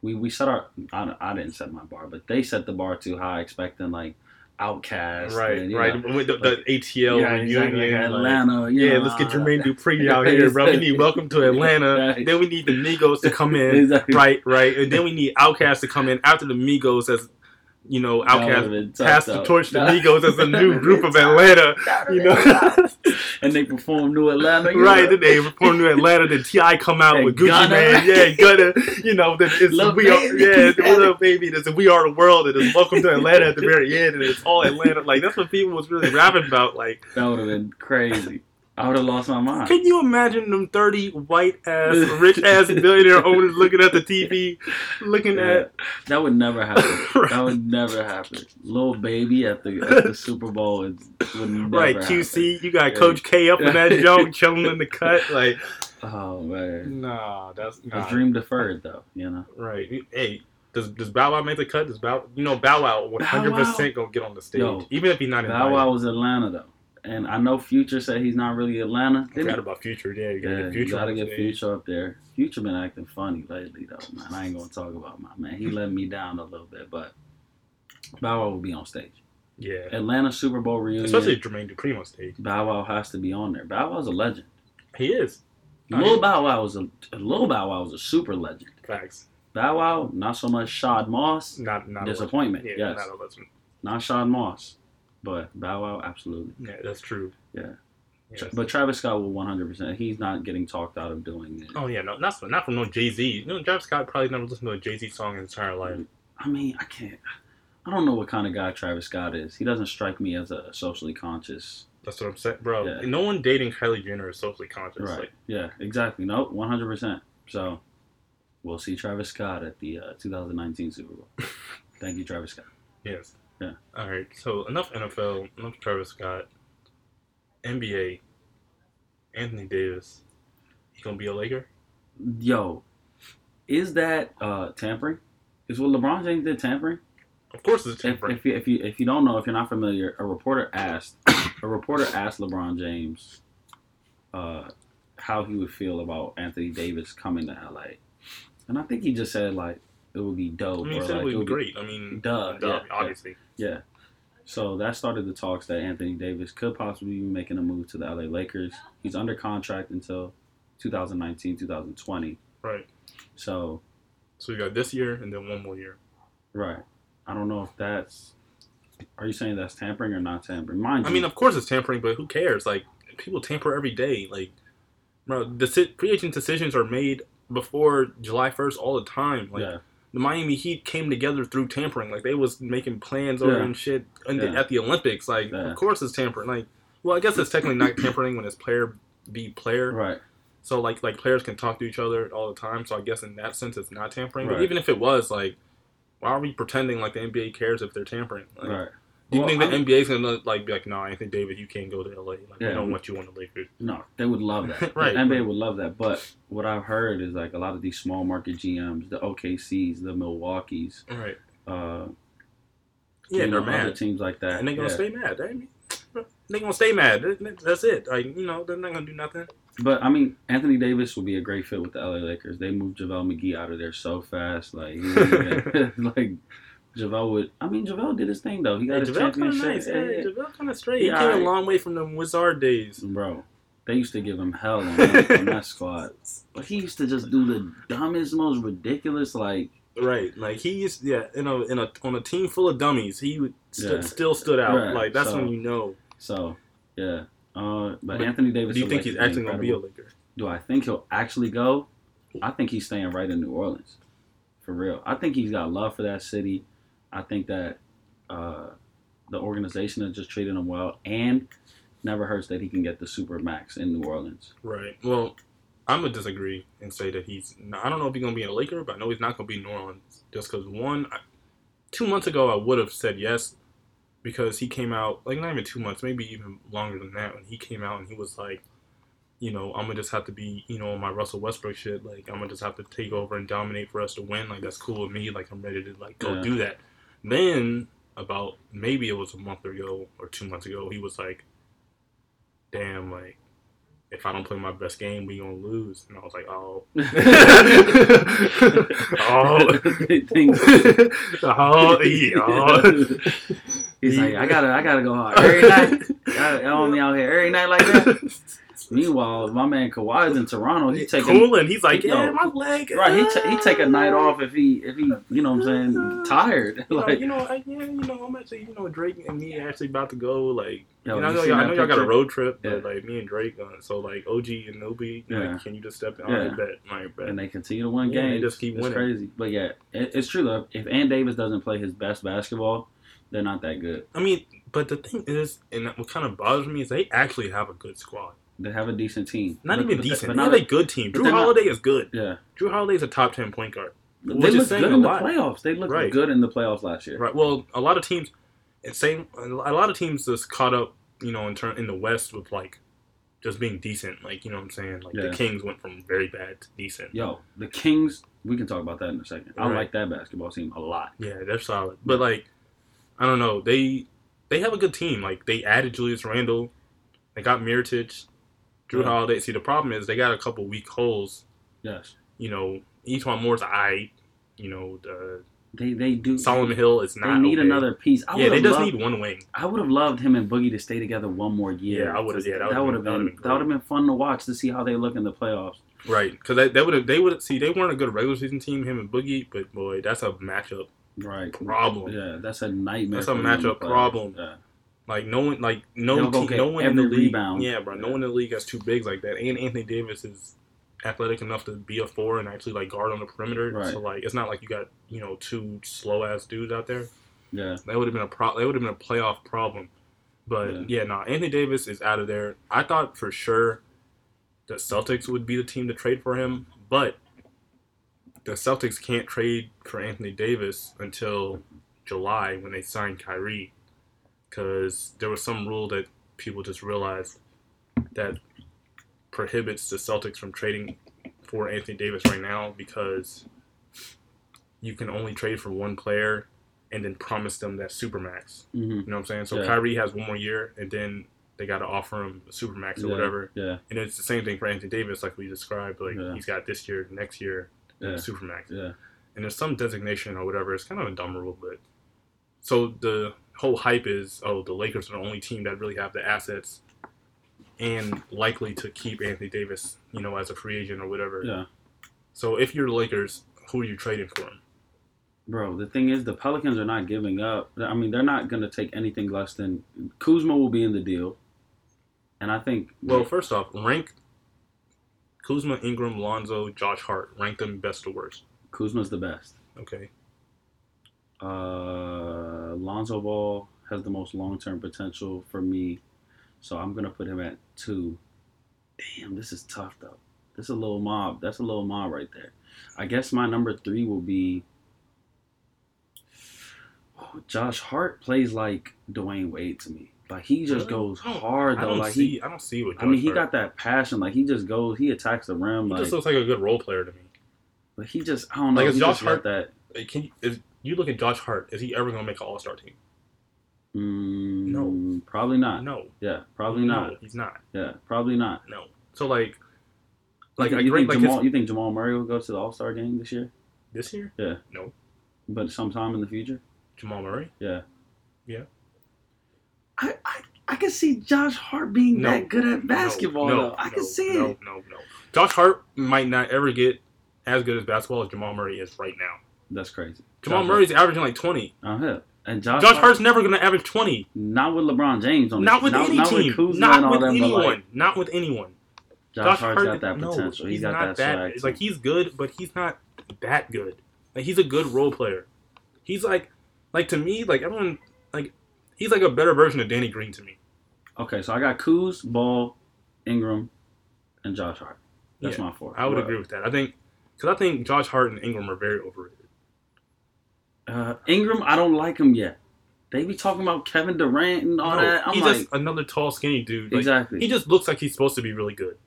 We, we set our I, I didn't set my bar, but they set the bar too high, expecting like Outkast, right. and, right. know, With the, the ATL yeah, exactly, like like, Atlanta. you yeah, let's get Jermaine. Dupri out here, bro. We need Welcome to Atlanta. Right. Then we need the Migos to come in. Exactly. Right, right. And then we need Outkast to come in after the Migos as you know, That would've Outkast been pass the though. torch to That- Migos as a new group of Atlanta. You know, and they perform New Atlanta. right? know? Then they perform New Atlanta. Then Ti come out And with Gucci Gunna. Man. Yeah, Gunna. You know, then it's Lil we are. Yeah, it's Lil baby. It's We Are the World. And it's Welcome to Atlanta at the very end. And it's all Atlanta. Like that's what people was really rapping about. Like, That would have been crazy. I would have lost my mind. can you imagine them thirty white ass, rich ass billionaire owners looking at the TV, looking Yeah. at That would never happen. Right. That would never happen. Little baby at the at the Super Bowl is, Right, happen. QC, you got Yeah. Coach K up in that joke, chilling in the cut. Like, Oh man, nah, that's a nah. dream deferred though. You know. Right. Hey, does does Bow Wow make the cut? Does Bow, you know, Bow Wow 100 percent gonna get on the stage, Yo, even if he's not Bow invited. Wow was Atlanta though. And I know Future said he's not really Atlanta. I forgot he? about Future. Yeah, you gotta Yeah, get you Future. gotta get. Future up there. Future been acting funny lately, though, man. I ain't gonna talk about my man. He let me down a little bit, but Bow Wow will be on stage. Yeah, Atlanta Super Bowl reunion. especially Jermaine Dupri on stage. Bow Wow has to be on there. Bow Wow's a legend. He is. No, Lil Bow Wow was a Lil Bow Wow was a super legend. Facts. Bow Wow, not so much Shad Moss, Not not disappointment. Yeah, yes, not a legend. not Shad Moss, but Bow Wow absolutely. Yeah, that's true. Yeah. But Travis Scott will 100%. He's not getting talked out of doing it. Oh yeah, no, not not from no Jay Z. You know, Travis Scott probably never listened to a Jay Z song in his entire life. I mean, I can't. I don't know what kind of guy Travis Scott is. He doesn't strike me as a socially conscious. That's what I'm saying, bro. Yeah. No one dating Kylie Jenner is socially conscious. Right. Like, Yeah, exactly. No, 100%. So, we'll see Travis Scott at the uh, 2019 Super Bowl. Thank you, Travis Scott. yes. Yeah. All right. So enough NFL, enough Travis Scott. NBA. Anthony Davis. He gonna be a Laker? Yo, is that uh, tampering? Is what LeBron James did tampering? Of course, it's If, tampering. if, you, if you if you don't know, if you're not familiar, a reporter asked a reporter asked LeBron James uh, how he would feel about Anthony Davis coming to LA, and I think he just said like it would be dope. I mean, like it would be great. I mean, Duh, duh, yeah, obviously. yeah. So that started the talks that Anthony Davis could possibly be making a move to the LA Lakers. He's under contract until 2019, 2020. Right. So So we got this year and then one more year. right, I don't know if that's. Are you saying that's tampering or not tampering? Mind I you, mean, of course it's tampering, but who cares? Like people tamper every day. Like, bro, the si- free agent decisions are made before July first all the time. Like yeah, the Miami Heat came together through tampering. Like they was making plans over Yeah. and shit and Yeah. at the Olympics. Like, Yeah. of course it's tampering. Like, well, I guess it's technically not tampering when it's player be player. right. So like like players can talk to each other all the time. So I guess in that sense it's not tampering. But even if it was, like, why are we pretending like the NBA cares if they're tampering? Like, Right. Do you Well, think the I'm- NBA is gonna like be like, no, Anthony Davis, you can't go to LA. Like, Yeah. we don't want you on the Lakers. No, they would love that. Right, The NBA right. would love that. But what I've heard is like a lot of these small market GMs, the OKCs, the Milwaukee's, All right. uh, Yeah, they're know, mad, teams like that. and they're gonna yeah. stay mad. They they gonna stay mad. That's it. Like you know, they're not gonna do nothing. But I mean, Anthony Davis would be a great fit with the LA Lakers. They moved JaVale McGee out of there so fast. Like, even- like JaVale would. I mean, JaVale did his thing though. He got Hey, his JaVale kind of championship. nice. Yeah, yeah. JaVale kind of straight. Yeah, he came alright. a long way from them Wizard days. Bro, they used to give him hell on that, on that squad. But he used to just do the dumbest, most ridiculous, like, Right, like he's yeah, in a in a on a team full of dummies, he would st- Yeah. still stood out. Right, Like that's so- when you know. so, yeah. Uh, but, But Anthony Davis. Do you think he's actually gonna be a. Laker? Do I think he'll actually go? I think he's staying right in New Orleans, for real. I think he's got love for that city. I think that uh, the organization has just treated him well, and never hurts that he can get the super max in New Orleans. Right. Well, I'm gonna disagree and say that he's. I don't know if he's gonna be a Laker, but I know he's not gonna be in New Orleans. Just because one, I, two months ago I would have said yes, because he came out like not even two months, maybe even longer than that. When he came out and he was like, you know, I'm gonna just have to be, you know, my Russell Westbrook shit. Like I'm gonna just have to take over and dominate for us to win. Like that's cool with me. Like I'm ready to like go Yeah. do that. Then about maybe it was a month ago or two months ago, he was like, damn, like if I don't play my best game, we gonna lose. And I was like, oh, oh, oh, yeah, oh. He's like, I gotta, I gotta go hard every night. Gotta on me out here every night like that. Meanwhile, my man Kawhi's in Toronto. He taking cool, and he's like, Yo. yeah, my leg. right. He ah." he take a night off if he if he you know what I'm saying tired. You know, you know, I, yeah, you know, I'm actually, you know, Drake and me actually about to go. Like, Yo, you know, I know, y'all, I know y'all got a road trip, but Yeah. like me and Drake, uh, so like OG Anunoby, Yeah. like, can you just step in? Yeah. I bet, I bet. and they continue to win Yeah, they just keep it's winning. crazy. But yeah, it, it's true though. If Ann Davis doesn't play his best basketball, they're not that good. I mean, but the thing is, and what kind of bothers me is they actually have a good squad. They have a decent team. Not But- even but- decent. but they not have a good team. Jrue they're not- Holiday is good. yeah. Jrue Holiday is a top ten point guard. They Which is looked saying good in the lot. playoffs. They looked Right. good in the playoffs last year. Right. Well, a lot of teams, same. A lot of teams just caught up, you know, in turn in the West with like just being decent. Like you know what I'm saying. Like Yeah. the Kings went from very bad to decent. Yo, the Kings. We can talk about that in a second. I like that basketball team a lot. Yeah, they're solid. But like, I don't know. They they have a good team. Like they added Julius Randle. They got Mirotic, Jrue Yeah. Holiday. See, the problem is they got a couple weak holes. Yes, You know, E'Twaun Moore's I. You know, the they they do. Solomon Hill is not. They need okay. another piece. I Yeah, they just loved- need one wing. I would have loved him and Boogie to stay together one more year. Yeah, I would've- yeah, that that would would've been- been that would've been that would have been fun to watch to see how they look in the playoffs. Right, because they, they would have they would see they weren't a good regular season team, him and Boogie, but boy, that's a matchup Right. problem. Yeah, that's a nightmare. That's a for them in the matchup problem. Yeah. Like no one, like no team, no one in the league. rebound. Yeah, bro, no Yeah. one in the league has two bigs like that. And Anthony Davis is athletic enough to be a four and actually like guard on the perimeter. Right. So like, it's not like you got you know two slow ass dudes out there. Yeah. That would have been a pro. That would have been a playoff problem. But Yeah. yeah, no, Anthony Davis is out of there. I thought for sure the Celtics would be the team to trade for him, but the Celtics can't trade for Anthony Davis until July when they sign Kyrie, because there was some rule that people just realized that prohibits the Celtics from trading for Anthony Davis right now because you can only trade for one player and then promise them that supermax. hmm You know what I'm saying? So Yeah. Kyrie has one more year, and then they got to offer him a supermax or yeah. whatever. Yeah. And it's the same thing for Anthony Davis, like we described. Like Yeah. he's got this year, next year, Yeah. supermax. Yeah. And there's some designation or whatever. It's kind of a dumb rule, but so the whole hype is, oh, the Lakers are the only team that really have the assets and likely to keep Anthony Davis, you know, as a free agent or whatever. Yeah. So if you're the Lakers, who are you trading for him? Bro, the thing is, the Pelicans are not giving up. I mean, they're not going to take anything less than Kuzma will be in the deal, and I think Well, first off, rank Kuzma, Ingram, Lonzo, Josh Hart. Rank them best to worst. Kuzma's the best. Okay. Uh, Lonzo Ball has the most long term potential for me, so I'm gonna put him at two. Damn, this is tough though. This is a little mob. That's a little mob right there. I guess my number three will be. Oh, Josh Hart plays like Dwyane Wade to me. Like he just goes don't- hard I though. don't Like see. he, I don't see what. I mean, he Hart- got that passion. Like he just goes. He attacks the rim. He Like, just looks like a good role player to me. but he just. I don't know. Like, is Josh Hart- that. Can you, is, you look at Josh Hart? Is he ever going to make an All Star team? Mm, No. probably not. No, Yeah, probably no, not. he's not. Yeah, probably not. No. So like, Like, like, I you think like Jamal? his- you think Jamal Murray will go to the All Star game this year? this year, Yeah. No. But sometime in the future? Jamal Murray. Yeah. Yeah. I I, I can see Josh Hart being No. that good at basketball. no, though. I no, can see it. no. No, no, Josh Hart might not ever get as good as basketball as Jamal Murray is right now. That's crazy. Jamal Josh Murray's averaging like twenty. Hart. Uh-huh. And Josh, Josh Hart's never going to average twenty. not with LeBron James on Not the, with not, any not team. With not with them, anyone. like, not with anyone. Josh, Hart's Hart- got that no, potential. he's he's got not that swag. It's like he's good, but he's not that good. Like he's a good role player. He's like, like to me, like everyone, like he's like a better version of Danny Green to me. Okay, so I got Kuz, Ball, Ingram, and Josh Hart. That's Yeah, my four. I would What- agree with that. I think because I think Josh Hart and Ingram are very overrated. Uh, Ingram, I don't like him yet. They be talking about Kevin Durant and all No, that. I'm he's like, just another tall, skinny dude. Like, exactly. He just looks like he's supposed to be really good.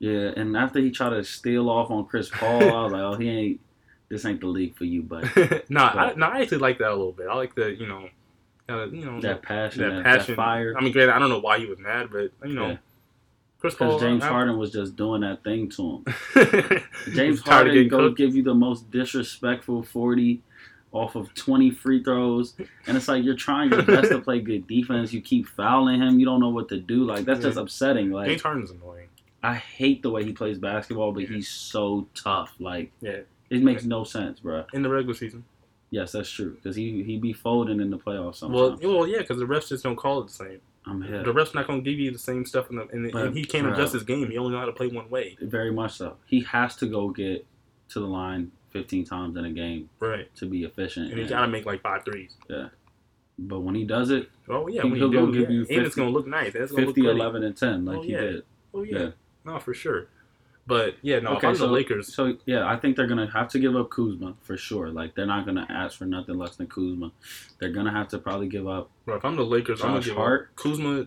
yeah, and after he tried to steal off on Chris Paul, I was like, oh, he ain't. This ain't the league for you, but nah, I, But- nah, I actually like that a little bit. I like the, you know, uh, you know, that passion, that that, passion, that fire. I mean, granted, I don't know why he was mad, but you know, Yeah. Chris Paul, Because James I- Harden was just doing that thing to him. James Harden go cooked. give you the most disrespectful forty off of twenty free throws, and it's like you're trying your best to play good defense. You keep fouling him. You don't know what to do. Like that's just upsetting. Like James Harden's annoying. I hate the way he plays basketball, but Yeah. he's so tough. Like Yeah. it makes no sense, bro. In the regular season, Yes, that's true. Because he he be folding in the playoffs well, sometimes. well, yeah, because the refs just don't call it the same. I'm here. The refs not gonna give you the same stuff, in the, and, But, and he can't bruh. adjust his game. He only know how to play one way. Very much so. He has to go get to the line 15 times in a game Right, to be efficient. and he And- gotta make like five threes. Yeah. but when he does it, Oh yeah, He- he'll go give yeah. you and it's gonna look nice. gonna 50, look 11, and 10, like Oh, he yeah. did. Oh yeah. Yeah. no, for sure. But yeah, no, if Okay, I'm so- the Lakers, So yeah, I think they're gonna have to give up Kuzma for sure. Like they're not gonna ask for nothing less than Kuzma. They're gonna have to probably give up bro, if I'm the Lakers, I'm gonna Josh give Hart. Kuzma.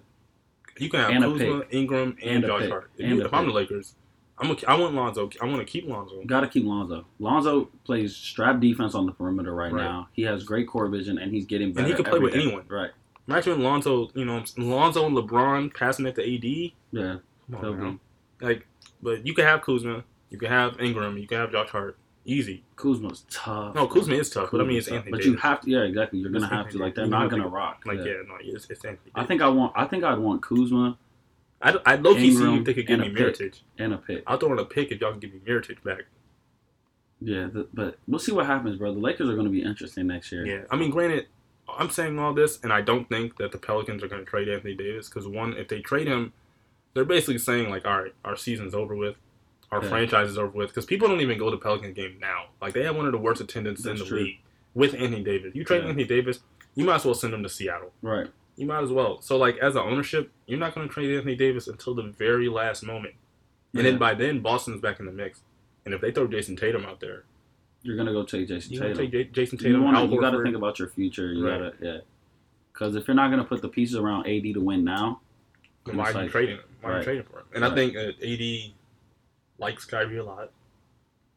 You can have Kuzma, Ingram, and, And Josh pick. Hart. If, you- if I'm the. Lakers, I'm gonna, I want Lonzo. I want to keep Lonzo. Got to keep Lonzo. Lonzo plays strap defense on the perimeter right, Right. now. He has great core vision, and he's getting better. he can play with day. anyone. Right. Imagine Lonzo, you know, Lonzo and LeBron passing it to AD. Yeah, on, Like, but you can have Kuzma, you can have Ingram, you can have Josh Hart, easy. Kuzma's tough. No, Kuzma is tough, but I mean it's Kuzma's tough. Anthony But Davis. you have to, yeah, exactly. You're gonna It's have to. Like they're not gonna rock. like, yeah. yeah, no, it's, it's Anthony. I think I want. I think I'd want Kuzma I'd, I'd low key see if they could give me pick. And a pick. I'll throw in a pick if y'all can give me Mirotic back. Yeah, the, but we'll see what happens, bro. The Lakers are going to be interesting next year. Yeah, I mean, granted, I'm saying all this, and I don't think that the Pelicans are going to trade Anthony Davis because one, if they trade him, they're basically saying like, all right, our season's over with, our Yeah. franchise is over with, because people don't even go to Pelicans game now. Like they have one of the worst attendance in the true. league with Anthony Davis. You trade Yeah. Anthony Davis, you might as well send him to Seattle. Right. You might as well. So like as an ownership, you're not going to trade Anthony Davis until the very last moment, and Yeah. then by then Boston's back in the mix. And if they throw Jayson Tatum out there, You're going to go take Jayson you Tatum. gonna take J- Jayson you Tatum. wanna- you got to think about your future. You Right. got to, yeah. Because if you're not going to put the pieces around AD to win now, Then why are you like- trading him? Why are you trading for him? And I think uh, AD likes Kyrie a lot,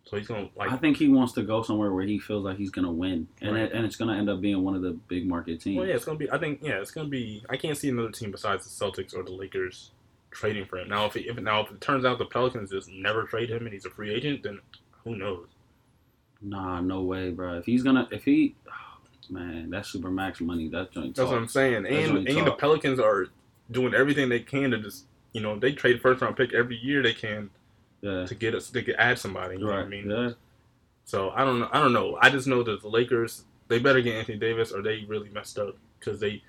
so he's gonna like. I think he wants to go somewhere where he feels like he's going to win, and Right. it, and it's going to end up being one of the big market teams. well, yeah, it's gonna be. I think yeah, it's gonna be. I can't see another team besides the Celtics or the Lakers trading for him. Now, if, he, if now if it turns out the Pelicans just never trade him and he's a free agent, then who knows? Nah, no way, bro. If he's gonna, if he, man, that's super max money, that joint. That's what I'm saying. And and the. Pelicans are doing everything they can to just you know they trade first round pick every year they can Yeah. to get us to get add somebody. You know what I mean? Yeah. So I don't know. I don't know. I just know that the Lakers they better get Anthony Davis or they really messed up because they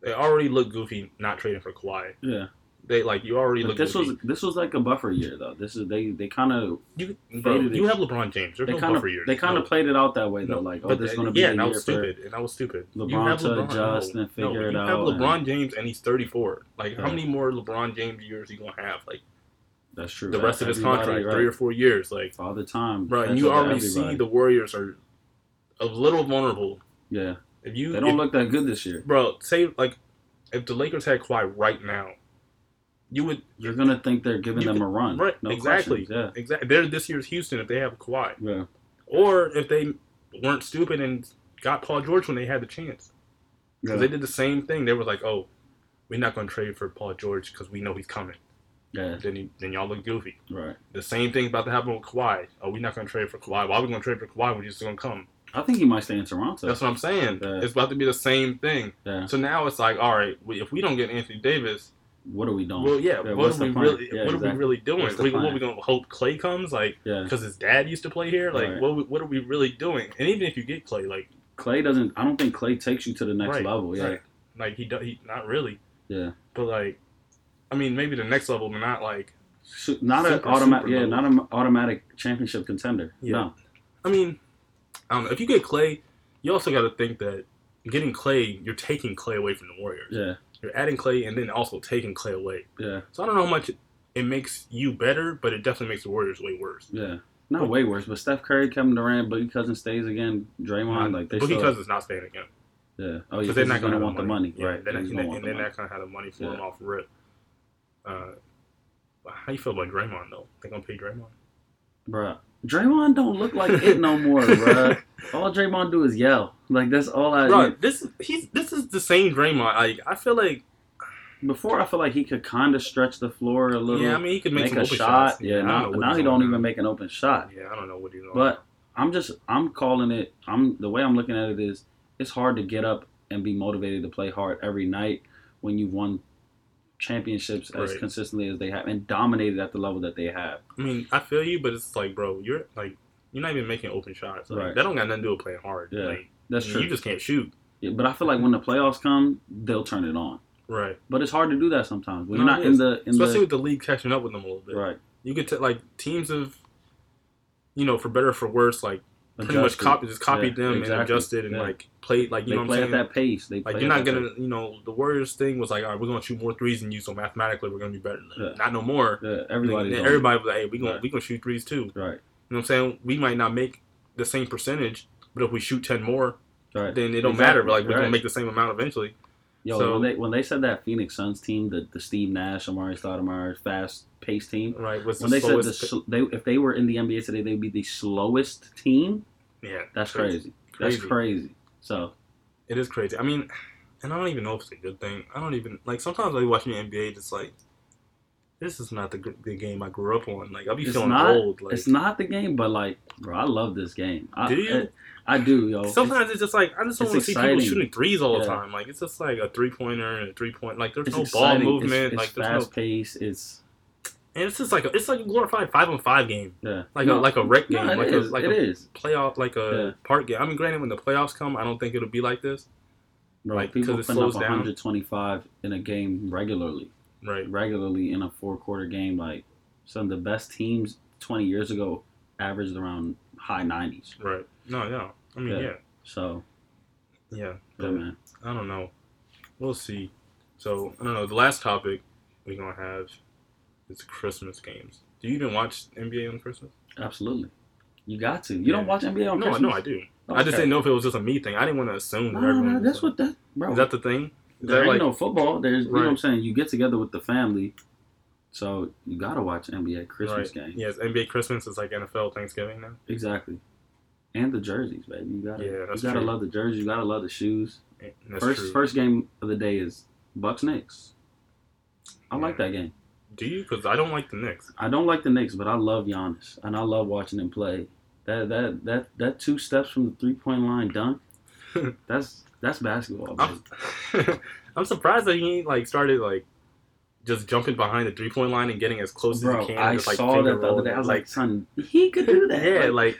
they already look goofy not trading for Kawhi. Yeah. They like you already look. this goofy. was this was like a buffer year though. This is they they kind of you, bro, you have LeBron James. There's they no kind of they kind of No. played it out that way though. No. Like oh, But this is going to be yeah, and that was stupid. And that was stupid. LeBron you have to LeBron, adjust no, and figure no, it you out have and- LeBron James and he's 34. Like how many more LeBron James years are you gonna have? Like That's true. the rest of his contract, right. three or four years. Like all the time, bro, and you already see the Warriors are a little vulnerable. yeah. If you They don't if- look that good this year. bro, say like if the Lakers had Kawhi right now, you would You're gonna think they're giving them could- a run, right No exactly questions. exactly. They're this year's Houston if they have Kawhi, Yeah, yeah, or if they weren't stupid and got Paul George when they had the chance. Because yeah. they did the same thing. They were like, "Oh, we're not going to trade for Paul George because we know he's coming." Yeah, Then he, then y'all look goofy. right. The same thing about to happen with Kawhi. Oh, we're not going to trade for Kawhi. Why are we going to trade for Kawhi? We're just going to come. I think he might stay in Toronto. That's what I'm saying. Yeah. It's about to be the same thing. yeah. So now it's like, all right, we, if we don't get Anthony Davis, What are we doing? well, yeah, Yeah, what are we plan? really, Yeah, what are we really doing? What's We, what are we going to hope Clay comes? Like, yeah. because his dad used to play here. Like, Right. what what are we really doing? And even if you get Clay, like, Clay doesn't. I don't think Clay takes you to the next Right, level. Yeah, right. like he do, he not really, yeah. but like, I mean, maybe the next level, but not like. Not an automatic. Yeah, level. not an automatic championship contender. Yeah. No. I mean, I don't know. If you get Clay, you also got to think that getting Clay, you're taking Clay away from the Warriors. Yeah, You're adding Clay and then also taking Clay away. yeah, So I don't know how much it, it makes you better, but it definitely makes the Warriors way worse. yeah. Not way worse, but Steph Curry, Kevin Durant, Boogie Cousins stays again. Draymond, like they Boogie still, Cousins not staying again. Yeah. Oh, yeah. Because they're not gonna have want the money, Yeah, right? They're not, and gonna they're, want and the they're money. not going to have the money for him off rip. Uh, how you feel about Draymond, though? They going to pay Draymond? Bruh. Draymond don't look like it no more, bruh. All Draymond do is yell. Like that's all I. Bro, this, he's, this is the same Draymond. Like, I feel like, Before I feel like he could kind of stretch the floor a little, yeah, I mean, he could make, make, some a shot. shots. Yeah, I now, now he don't even make an open shot. Yeah, I don't know what he's doing. But I'm just I'm calling it. I'm the way I'm looking at it is it's hard to get up and be motivated to play hard every night when you've won championships as Right. consistently as they have and dominated at the level that they have. I mean, I feel you, but it's like, bro, you're like, you're not even making open shots. Like, Right. That don't got nothing to do with playing hard. Yeah, Like, That's true. You just can't shoot. Yeah, but I feel like when the playoffs come, they'll turn it on. Right. But it's hard to do that sometimes when No, you're not in the in Especially the with the league catching up with them a little bit. right. You get to like teams of, you know, for better or for worse, like pretty much adjusted. copy just copied Yeah, them exactly. and adjusted and Yeah. like played like you they know what I'm at saying. that pace. They like play you're not gonna, pace. you know, the Warriors thing was like, all right, we're gonna shoot more threes than you, so mathematically we're gonna be better. Yeah. Not no more. Yeah, everybody's Then on everybody was like, hey, we gonna Right. we gonna shoot threes too. right. You know what I'm saying? We might not make the same percentage, but if we shoot ten more, Right. then it don't Exactly. matter. But like we're Right. gonna make the same amount eventually. Yo, So- when they when they said that Phoenix Suns team, the, the Steve Nash, Amar'e Stoudemire, fast paced team, Right? Was when the they said the sl- they if they were in the NBA today, they'd be the slowest team. yeah, That's crazy. That's Crazy. crazy. So It is crazy. I mean, and I don't even know if it's a good thing. I don't even like. Sometimes I watch the NBA, just like this is not the the game I grew up on. Like I'll be It's feeling not- old. Like it's not the game, but like, bro, I love this game. I, Do you? I do, yo. sometimes it's just like I just don't want to see people shooting threes all the time. Like it's just like a three pointer and a three point. Like there's it's no exciting. ball movement. It's, like there's no pace. It's And it's just like a, it's like a glorified five on five game, yeah, like No, a like a rec no, game, it like is, a like it a is. playoff, like a Yeah. part game. I mean, granted, when the playoffs come, I don't think it'll be like this, Bro, like, people it putting up slows down. 125 in a game regularly, right? regularly in a four quarter game. Like some of the best teams 20 years ago averaged around high 90s. Right? No, yeah. I mean, Yeah. yeah, So yeah. But man. I don't know. We'll see. So I don't know. The last topic we're gonna have is Christmas games. Do you even watch NBA on Christmas? Absolutely. You got to. You Yeah. don't watch NBA on Christmas? no, I Christmas? know I do. Oh, I just didn't know if it was just a me thing. I didn't want to assume that No, everyone. no, that's what that, bro. Is that the thing? Is there ain't like no football. There's, you know what I'm saying? You get together with the family, so you gotta watch NBA Christmas right. game. Yes, NBA Christmas is like NFL Thanksgiving now. Exactly. And the jerseys, baby. You gotta, Yeah, you gotta true. love the jerseys. You gotta love the shoes. That's first, true. first game of the day is Bucks Knicks. I like that game. Do you? Because I don't like the Knicks. I don't like the Knicks, but I love Giannis, and I love watching him play. That that that that two steps from the three point line dunk. that's that's basketball. I'm. I'm surprised that he like started like just jumping behind the three point line and getting as close as he can. I just, like, saw that the other day. I was like, son, he could do that. yeah, like like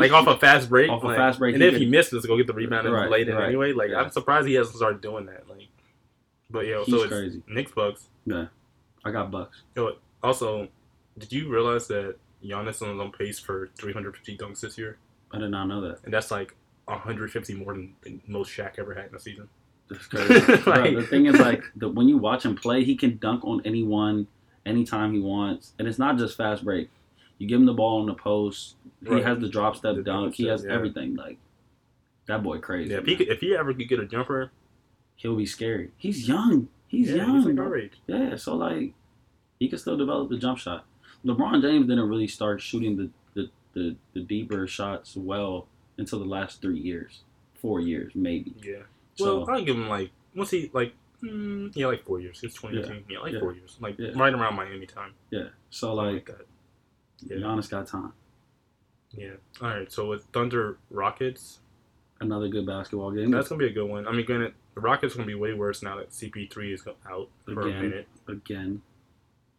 off a fast break. Off a fast break, and he if he could- misses, go get the rebound and Right, it right, anyway. Like yeah. I'm surprised he hasn't started doing that. Like, but yeah, he's so it's crazy. Knicks Bucks. Yeah, I got Bucks. Also, did you realize that Giannis is on pace for 350 dunks this year, I did not know that. and that's like 150 more than the most Shaq ever had in a season. That's crazy. Bro, the thing is, like, the, when you watch him play, he can dunk on anyone, anytime he wants, and it's not just fast break. You give him the ball on the post. He Right. has the drop step The dunk. He has yeah. everything. Like that boy crazy. Yeah, if he could, if he ever could get a jumper, He'll be scary. He's young. He's yeah, young. he's like bro. our age. Yeah, so like he can still develop the jump shot. LeBron James didn't really start shooting the the, the, the deeper shots well until the last three years, four years maybe. Yeah. So Well, I'll give him like once he like mm, yeah like four years. It's 2018. Yeah, like Yeah. four years. Like Yeah. right around Miami time. yeah, so Something like that. Yeah. Giannis got time. Yeah. All right. So with Thunder Rockets, Another good basketball game. that's gonna be a good one. I mean, granted, the Rockets gonna be way worse now that CP3 is out for a Again. minute. Again,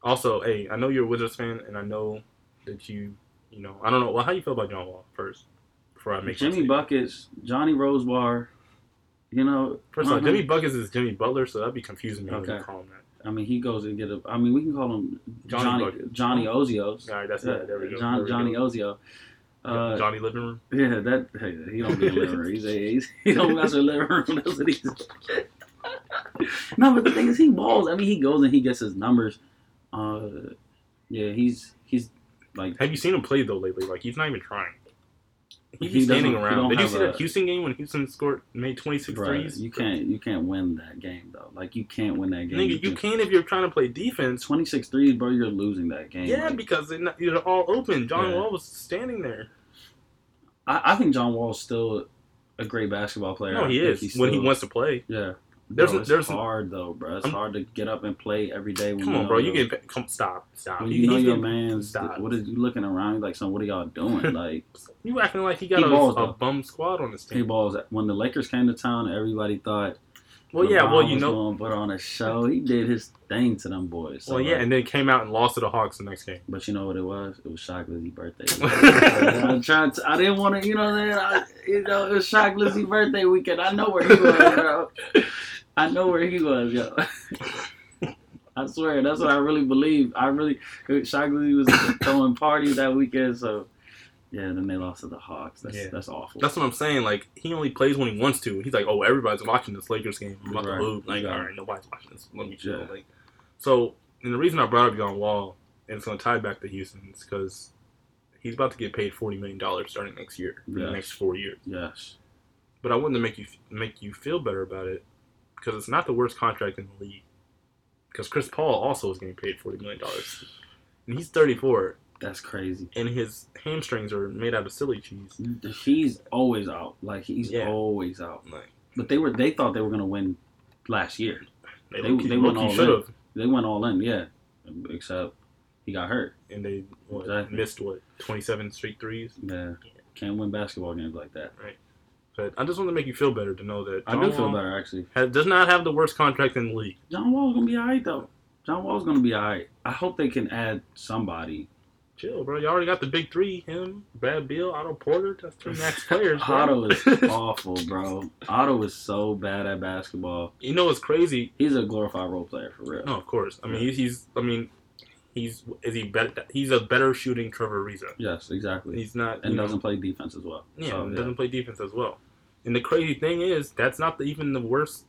Also, hey, I know you're a Wizards fan, and I know that you, you know, I don't know. Well, how you feel about John Wall first? Before I make my Jimmy buckets, Johnny Rosebar. You know, First of all, uh-huh. Jimmy Buckets is Jimmy Butler, so that'd be confusing me when you call him that. I mean, he goes and get a. I mean, we can call him Johnny Johnny Johnny Ozios. All right, that's it. There we go. John, There we Johnny go. Ozio. Uh, Johnny Living Room. Yeah, that hey, he don't be in living room. He's, a, he's he don't mess with living room. That's what he's. no, but the thing is, he balls. I mean, he goes and he gets his numbers. Uh, yeah, he's he's like Have you seen him play though lately? Like he's not even trying. He's He standing doesn't- he around. Did you see that a- Houston game when Houston scored made 26 bruh, threes? you can't you can't win that game though. Like you can't win that game. Nigga, you can if you're trying to play defense. 26 threes, bro. You're losing that game. Yeah, Like, because they're, not, they're all open. John Yeah. Wall was standing there. I, I think John Wall's still a great basketball player. No, he is when he wants to play. Yeah. There's Bro, a- it's there's hard though, bro. It's I'm- hard to get up and play every day. When Come on, bro. You your- can come. Stop, stop. When He- you know your getting- man's, stop. what is you looking around like? Son, what are y'all doing? Like You acting like he got He a, balls, a bum squad on his he team. balls. When the Lakers came to town, everybody thought. Well, yeah. Well, you was know. going to put on a show. He did his thing to them boys. So, Well, yeah, like, and then came out and lost to the Hawks the next game. but you know what it was? It was Shock Lizzie's birthday. I'm trying to. I didn't want to. You know that. I, you know it was Shock Lizzie's birthday weekend. I know where he was, bro. I know where he was, yo. I swear, that's what I really believe. I really, Lizzie was throwing parties that weekend, so yeah. Then they lost to the Hawks. That's Yeah. that's awful. That's what I'm saying. Like he only plays when he wants to. He's like, oh, everybody's watching this Lakers game. I'm about Right. to move. Like, Yeah. all right, nobody's watching this. Let me chill. Yeah. Like, so, and the reason I brought up John Wall, and it's going to tie back to Houston, is because he's about to get paid forty million dollars starting next year for the next four years. yes. But I wanted to make you make you feel better about it because it's not the worst contract in the league. Because Chris Paul also is getting paid forty million dollars, and he's thirty four, That's crazy. and his hamstrings are made out of silly cheese. He's always out. Like he's Yeah. always out. Like, But they were they thought they were gonna win last year. They, They- they went all should have, They went all in, yeah, except he got hurt. and they what, Exactly. missed what twenty seven straight threes. Yeah, can't win basketball games like that. But I just want to make you feel better to know that I John do feel Wall better actually. has- does not have the worst contract in the league. John Wall's gonna be alright though. John Wall's gonna be alright. I hope they can add somebody. Chill, bro. You already got the big three: him, Brad Beal, Otto Porter. That's three max players. Bro. Otto is awful, bro. Otto is so bad at basketball. you know what's crazy? He's a glorified role player for real. No, of course. I mean, he's, he's. I mean, he's. Is he better? He's a better shooting Trevor Ariza. Yes, exactly. He's not. and doesn't play defense as well. Yeah, So, doesn't play defense as well. And the crazy thing is, that's not the, even the worst.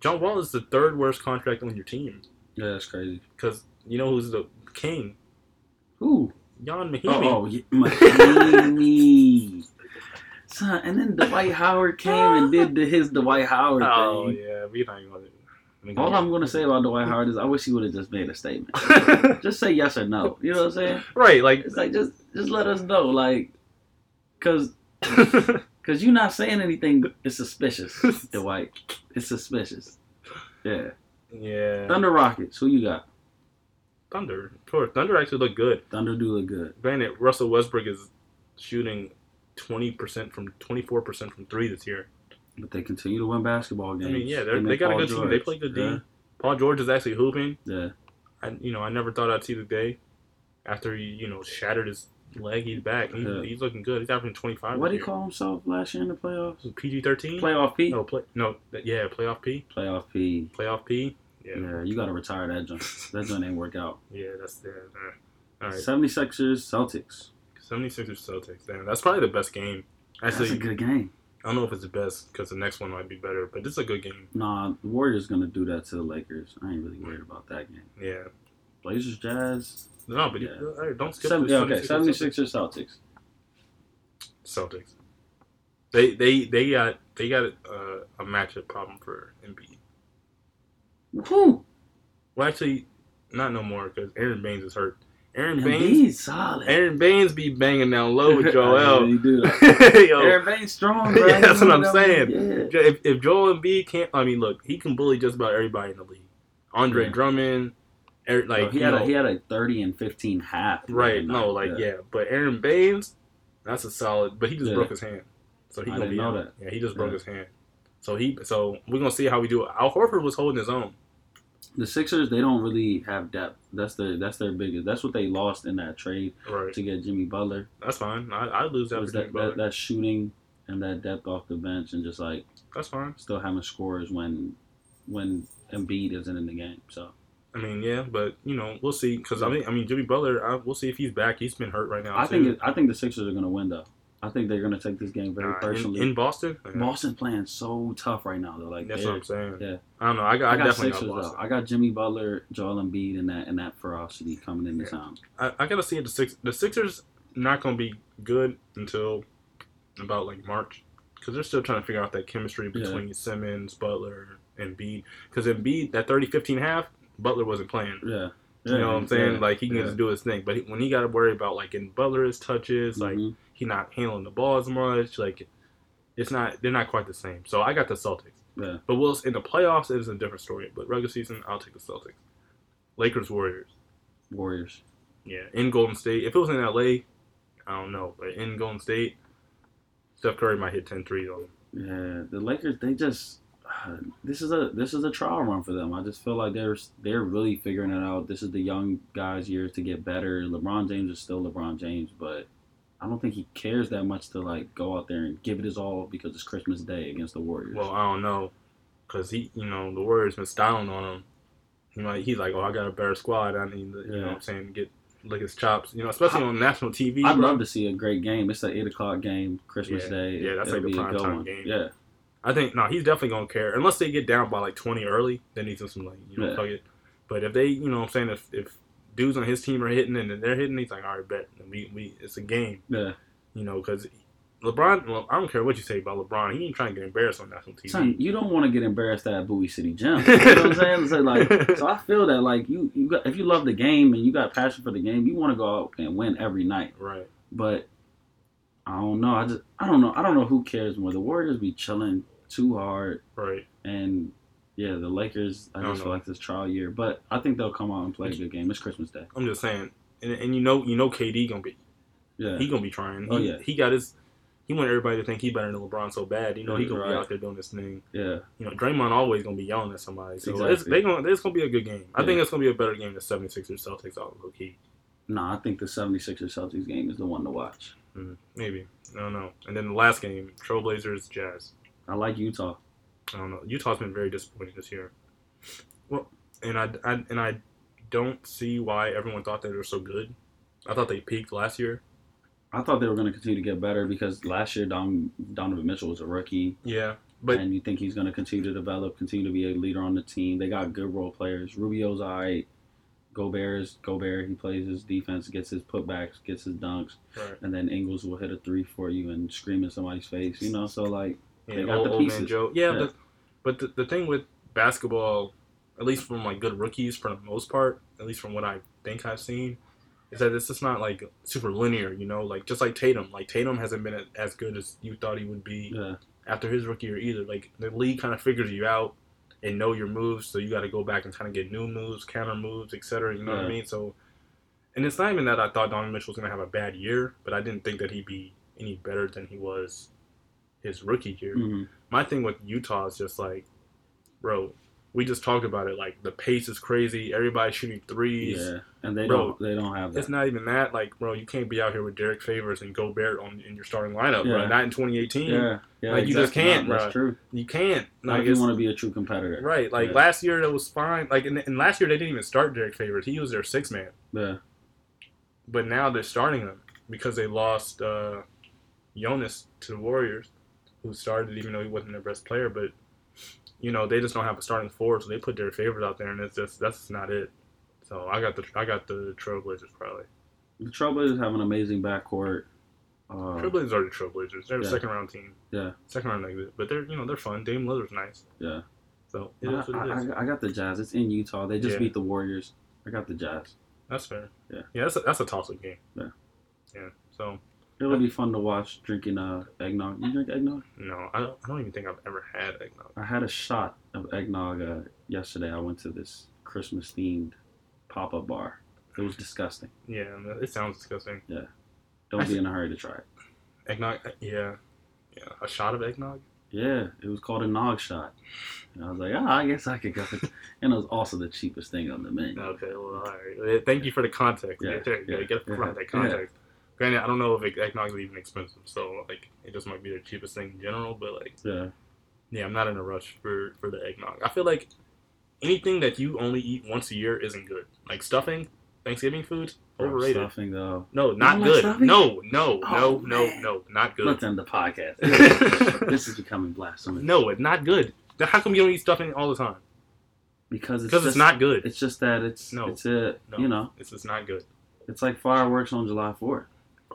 John Wall is the third worst contract on your team yeah, that's crazy. because you know who's the king? Who? Ian Mahinmi. Oh, oh yeah, Mahinmi. Son, and then Dwight Howard came and did the, his Dwight Howard Oh, thing. yeah, we not even All I'm gonna say about Dwight Howard is I wish he would have just made a statement. just say yes or no. You know what I'm saying? right, like It's like just just let us know, like, cause cause you not saying anything is suspicious, Dwight. It's suspicious. Yeah. yeah. Thunder Rockets. Who you got? Thunder, of course. Thunder actually look good. Thunder do look good. Granted, Russell Westbrook is shooting twenty percent from twenty four percent from three this year. But they continue to win basketball games. I mean, yeah, they got a Paul good team. They George. play good yeah. D. Paul George is actually hooping. Yeah. I, you know, I never thought I'd see the day after he, you know, shattered his leg. He's back. He's, Yeah. he's looking good. He's averaging twenty five. What did he call himself last year in the playoffs? PG thirteen. Playoff P. No, play. No, yeah, playoff P. Playoff P. Playoff P. Yeah. Yeah, you got to retire that joint. That joint ain't work out. yeah, that's yeah. uh, All right, 76ers, Celtics. 76ers Celtics. Damn, that's probably the best game. Actually, That's a good game. I don't know if it's the best because the next one might be better, but this is a good game. Nah, the Warriors gonna do that to the Lakers. I ain't really worried about that game. Yeah. Blazers, Jazz. No, but Yeah. right, don't skip Seven, yeah, okay, 76ers 76ers, Celtics. Celtics. They they they got they got uh, a matchup problem for Embiid. Who? Well, actually, not no more because Aron Baynes is hurt. Aron Baynes, solid. Aron Baynes be banging down low with I Joel. really do that. Yo, Aron Baynes strong, bro. Yeah, that's what I'm Yeah. saying. if, if Joel Embiid can't, I mean, look, he can bully just about everybody in the league. Andre Yeah. Drummond, Eric, like Like he had know, a he had a thirty and fifteen half. right? No, night. like yeah. but Aron Baynes, that's a solid. But he just Yeah. broke his hand, so he I gonna didn't be know out. Yeah, he just broke Yeah. his hand. So he, so we're gonna see how we do. it. Al Horford was holding his own. The Sixers they don't really have depth. That's their that's their biggest. That's what they lost in that trade Right, to get Jimmy Butler. that's fine. I I lose that Was for Jimmy that, that that shooting and that depth off the bench and just like That's fine. still having scores when when Embiid isn't in the game. So I mean, yeah, but you know, we'll see. Because I mean, I mean, Jimmy Butler, I, we'll see if he's back. He's been hurt right now. I too. think it, I think the Sixers are gonna win though. I think they're gonna take this game very personally. in Boston. Yeah. Boston's playing so tough right now. Though, like That's what I'm saying. yeah. I don't know. I got, I, I got definitely Sixers got though. I got Jimmy Butler, Joel Embiid, and that and that ferocity coming into Yeah. town. I, I gotta see it. The six, the Sixers not gonna be good until about like March, because they're still trying to figure out that chemistry Yeah. between Simmons, Butler, and Embiid. Because Embiid, that 30-15 half, Butler wasn't playing. Yeah, You know what I'm saying? Yeah. Like he can Yeah. just do his thing. But he, when he got to worry about like in Butler's touches, like Mhm. He not handling the ball as much, like it's not. They're not quite the same. So I got the Celtics. Yeah. But we'll in the playoffs it is a different story. But regular season, I'll take the Celtics. Lakers, Warriors. Warriors. Yeah, in Golden State. If it was in LA, I don't know. But in Golden State, Steph Curry might hit 10 threes on them. Yeah, the Lakers. They just uh, this is a this is a trial run for them. I just feel like they're they're really figuring it out. This is the young guys' years to get better. LeBron James is still LeBron James, but I don't think he cares that much to like go out there and give it his all because it's Christmas Day against the Warriors. Well, I don't know. Because he, you know, the Warriors been styling on him. He might, he's like, oh, I got a better squad. I need to, you know what I'm saying, get lick his chops. You know, especially I- on national TV. I'd bro. love to see a great game. It's an eight o'clock game, Christmas Yeah. Day. Yeah, that's It'll like the prime time one. game. Yeah, I think no, he's definitely gonna care unless they get down by like twenty early. Then he's just some like you know Yeah. fuck it. But if they, you know, what I'm saying if if dudes on his team are hitting and they're hitting, he's like, all right, bet And we we it's a game, yeah. you know, because LeBron. Well, I don't care what you say about LeBron. He ain't trying to get embarrassed on national TV. Son, you don't want to get embarrassed at Bowie City Gym. You know what I'm saying? So like, so I feel that like you, you got if you love the game and you got passion for the game, you want to go out and win every night. right. But I don't know. I just I don't know. I don't know who cares more. The Warriors be chilling too hard, Right. and Yeah, the Lakers. I I don't just feel like this trial year, but I think they'll come out and play a good game. It's Christmas Day. I'm just saying, and, and you know, you know, KD gonna be Yeah, he gonna be trying. Oh, He- yeah. he got his. He want everybody to think he better than LeBron so bad. You know, he gonna be out there doing this thing. yeah, You know, Draymond always gonna be yelling at somebody. So it's, Exactly. they gonna, it's gonna be a good game. I Yeah. think it's gonna be a better game than 76ers Celtics all low key. no, I think the 76ers Celtics game is the one to watch. Mm, maybe. I don't know. And then the last game, Trailblazers Jazz. I like Utah. I don't know. Utah's been very disappointing this year. Well, and I, I and I don't see why everyone thought they were so good. I thought they peaked last year. I thought they were going to continue to get better because last year Don, Donovan Mitchell was a rookie, Yeah, but and you think he's going to continue to develop, continue to be a leader on the team. They got good role players. Rubio's all right. Gobert is Gobert. He plays his defense, gets his putbacks, gets his dunks, right. and then Ingles will hit a three for you and scream in somebody's face. You know, so like Yeah, got old, the old man. Joe. Yeah, Yeah. but but the, the thing with basketball, at least from like good rookies for the most part, at least from what I think I've seen, is that it's just not like super linear. You know, like just like Tatum. Like Tatum hasn't been as good as you thought he would be yeah, after his rookie year either. Like the league kind of figures you out and know your moves, so you got to go back and kind of get new moves, counter moves, etc. You know what I mean? So, and it's not even that I thought Donovan Mitchell was gonna have a bad year, but I didn't think that he'd be any better than he was his rookie year hmm my thing with Utah is just like, bro, we just talked about it. Like the pace is crazy. Everybody's shooting threes. yeah, and they Bro, don't they don't have that. It's not even that. Like, bro, you can't be out here with Derrick Favors and Gobert on in your starting lineup, bro. Yeah. Not in 2018. yeah, yeah, Like, you just can't, bruh. That's true. You can't. Not Like, if you want to be a true competitor. right. Like Yeah. last year, that was fine. Like, and, and last year they didn't even start Derrick Favors. He was their six man. Yeah, But now they're starting him because they lost uh, Jonas to the Warriors, who started even though he wasn't their best player. But you know they just don't have a starting four, so they put their favorites out there, and it's just that's just not it. So I got the I got the Trailblazers probably. the Trailblazers have an amazing backcourt. Uh, Trailblazers are the Trailblazers. They're the Yeah. second round team. Yeah. Second round exit, but they're you know they're fun. Dame Lillard's nice. Yeah. So it I, is what it is. I, I got the Jazz. It's in Utah. They just Yeah. beat the Warriors. I got the Jazz. That's fair. Yeah. Yeah, that's a, that's a toss up game. Yeah. Yeah. So It'll be fun to watch drinking uh, eggnog. You drink eggnog? no, I don't, I don't even think I've ever had eggnog. I had a shot of eggnog uh, yesterday. I went to this Christmas themed pop up bar. It was disgusting. Yeah, it sounds disgusting. Yeah. Don't I be in a hurry to try it. Eggnog, yeah, yeah, a shot of eggnog. Yeah, it was called a nog shot. And I was like, ah, I guess I could go. and it was also the cheapest thing on the menu. Okay, well, all right. Uh, Thank you for the context. Yeah, Yeah, yeah, yeah, get yeah, yeah. Context. Granted, I don't know if eggnog is even expensive, so like it just might be the cheapest thing in general. But like, Yeah, yeah, I'm not in a rush for for the eggnog. I feel like anything that you only eat once a year isn't good. Like stuffing, Thanksgiving foods, Bro, overrated. Stuffing though. No, not like good. stuffing? No, no, Oh, no, no, man. no, not good. Let's good. end the podcast. this is becoming blasphemy. no, it's not good. Then How come you don't eat stuffing all the time? because it's Because just, it's not good. It's just that it's No. it's a No. you know It's just not good. it's like fireworks on July Fourth,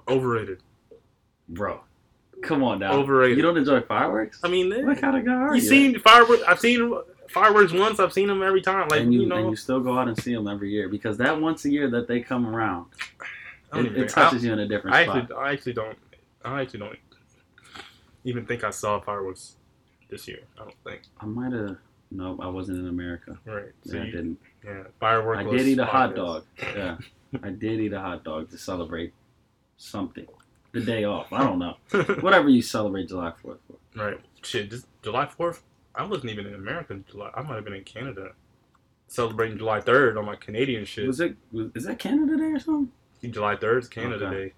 Overrated. bro. Come on now. Overrated. You don't enjoy fireworks? I mean, what kind of guy are you you? seen fireworks? I've seen fireworks once. I've seen them every time. Like and you, you, know, and you still go out and see them every year because that once a year that they come around, it, it think- I- touches you in a different I spot. actually, I actually don't. I actually don't even think I saw fireworks this year. I don't think. I might have. No, I wasn't in America. Right. So Yeah, I didn't. yeah, fireworks. I did eat a hot dog. Yeah, I did eat a hot dog to celebrate something. The day off. I don't know. Whatever you celebrate July Fourth for. right. Shit. Just July Fourth. I wasn't even in America. July. I might have been in Canada, celebrating July Third on my Canadian shit. Was it? Was, is that Canada Day or something? July Third is Canada Okay. Day.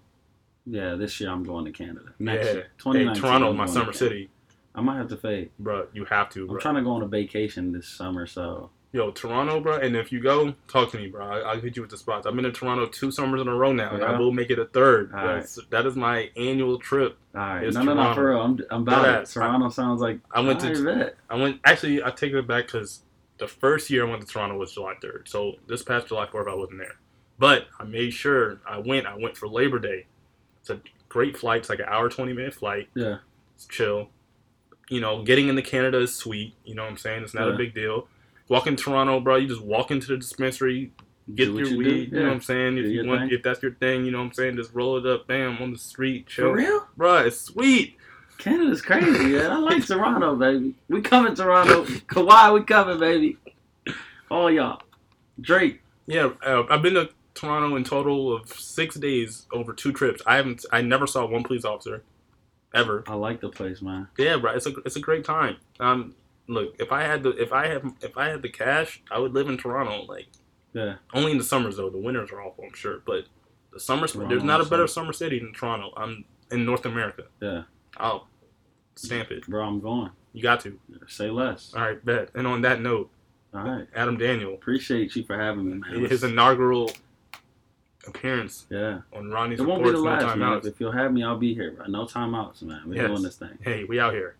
Yeah, this year I'm going to Canada. Next Yeah. year, Hey, Toronto, I'm my summer city, I might have to fade. bro. You have to, I'm trying to go on a vacation this summer, so Yo, Toronto, bro. And if you go, talk to me, bro. I, I'll hit you with the spots. I've been to Toronto two summers in a row now, and I will make it a third. All right. That's, That is my annual trip. all right. No, no, no, for real. I'm, I'm about Dead it. ass. Toronto sounds like I went to- I bet. I went. Actually, I take it back because the first year I went to Toronto was July third. So this past July fourth, I wasn't there, but I made sure I went. I went for Labor Day. It's a great flight. It's like an hour twenty minute flight. Yeah. It's chill. You know, getting into Canada is sweet. You know what I'm saying? It's not Yeah. a big deal. Walking Toronto, bro. You just walk into the dispensary, get your you weed. You know what I'm saying? If Do you want, thing. if that's your thing, you know what I'm saying. Just roll it up, bam, on the street, chill, For real? bro. It's sweet. Canada's crazy, man. I like Toronto, baby. We coming, Toronto. Kawhi, we coming, baby. All y'all. Drake. Yeah, uh, I've been to Toronto in total of six days over two trips. I haven't, I never saw one police officer, ever. I like the place, man. Yeah, bro. It's a, it's a great time. Um, look, if I had the, if I have, if I had the cash, I would live in Toronto. Like, Yeah. only in the summers though. The winters are awful, I'm sure. But the summers, Toronto there's not a better summer. city than Toronto. I'm in North America. Yeah. I'll stamp it. Bro, I'm going. You got to. Say less. All right, bet. And on that note, All right. Adam Daniel, Appreciate you for having me, man. his inaugural appearance yeah. on Ronnie's It won't be the no last, man. timeouts. If you'll have me, I'll be here, bro. No timeouts, man. We're Yes. doing this thing. Hey, we out here.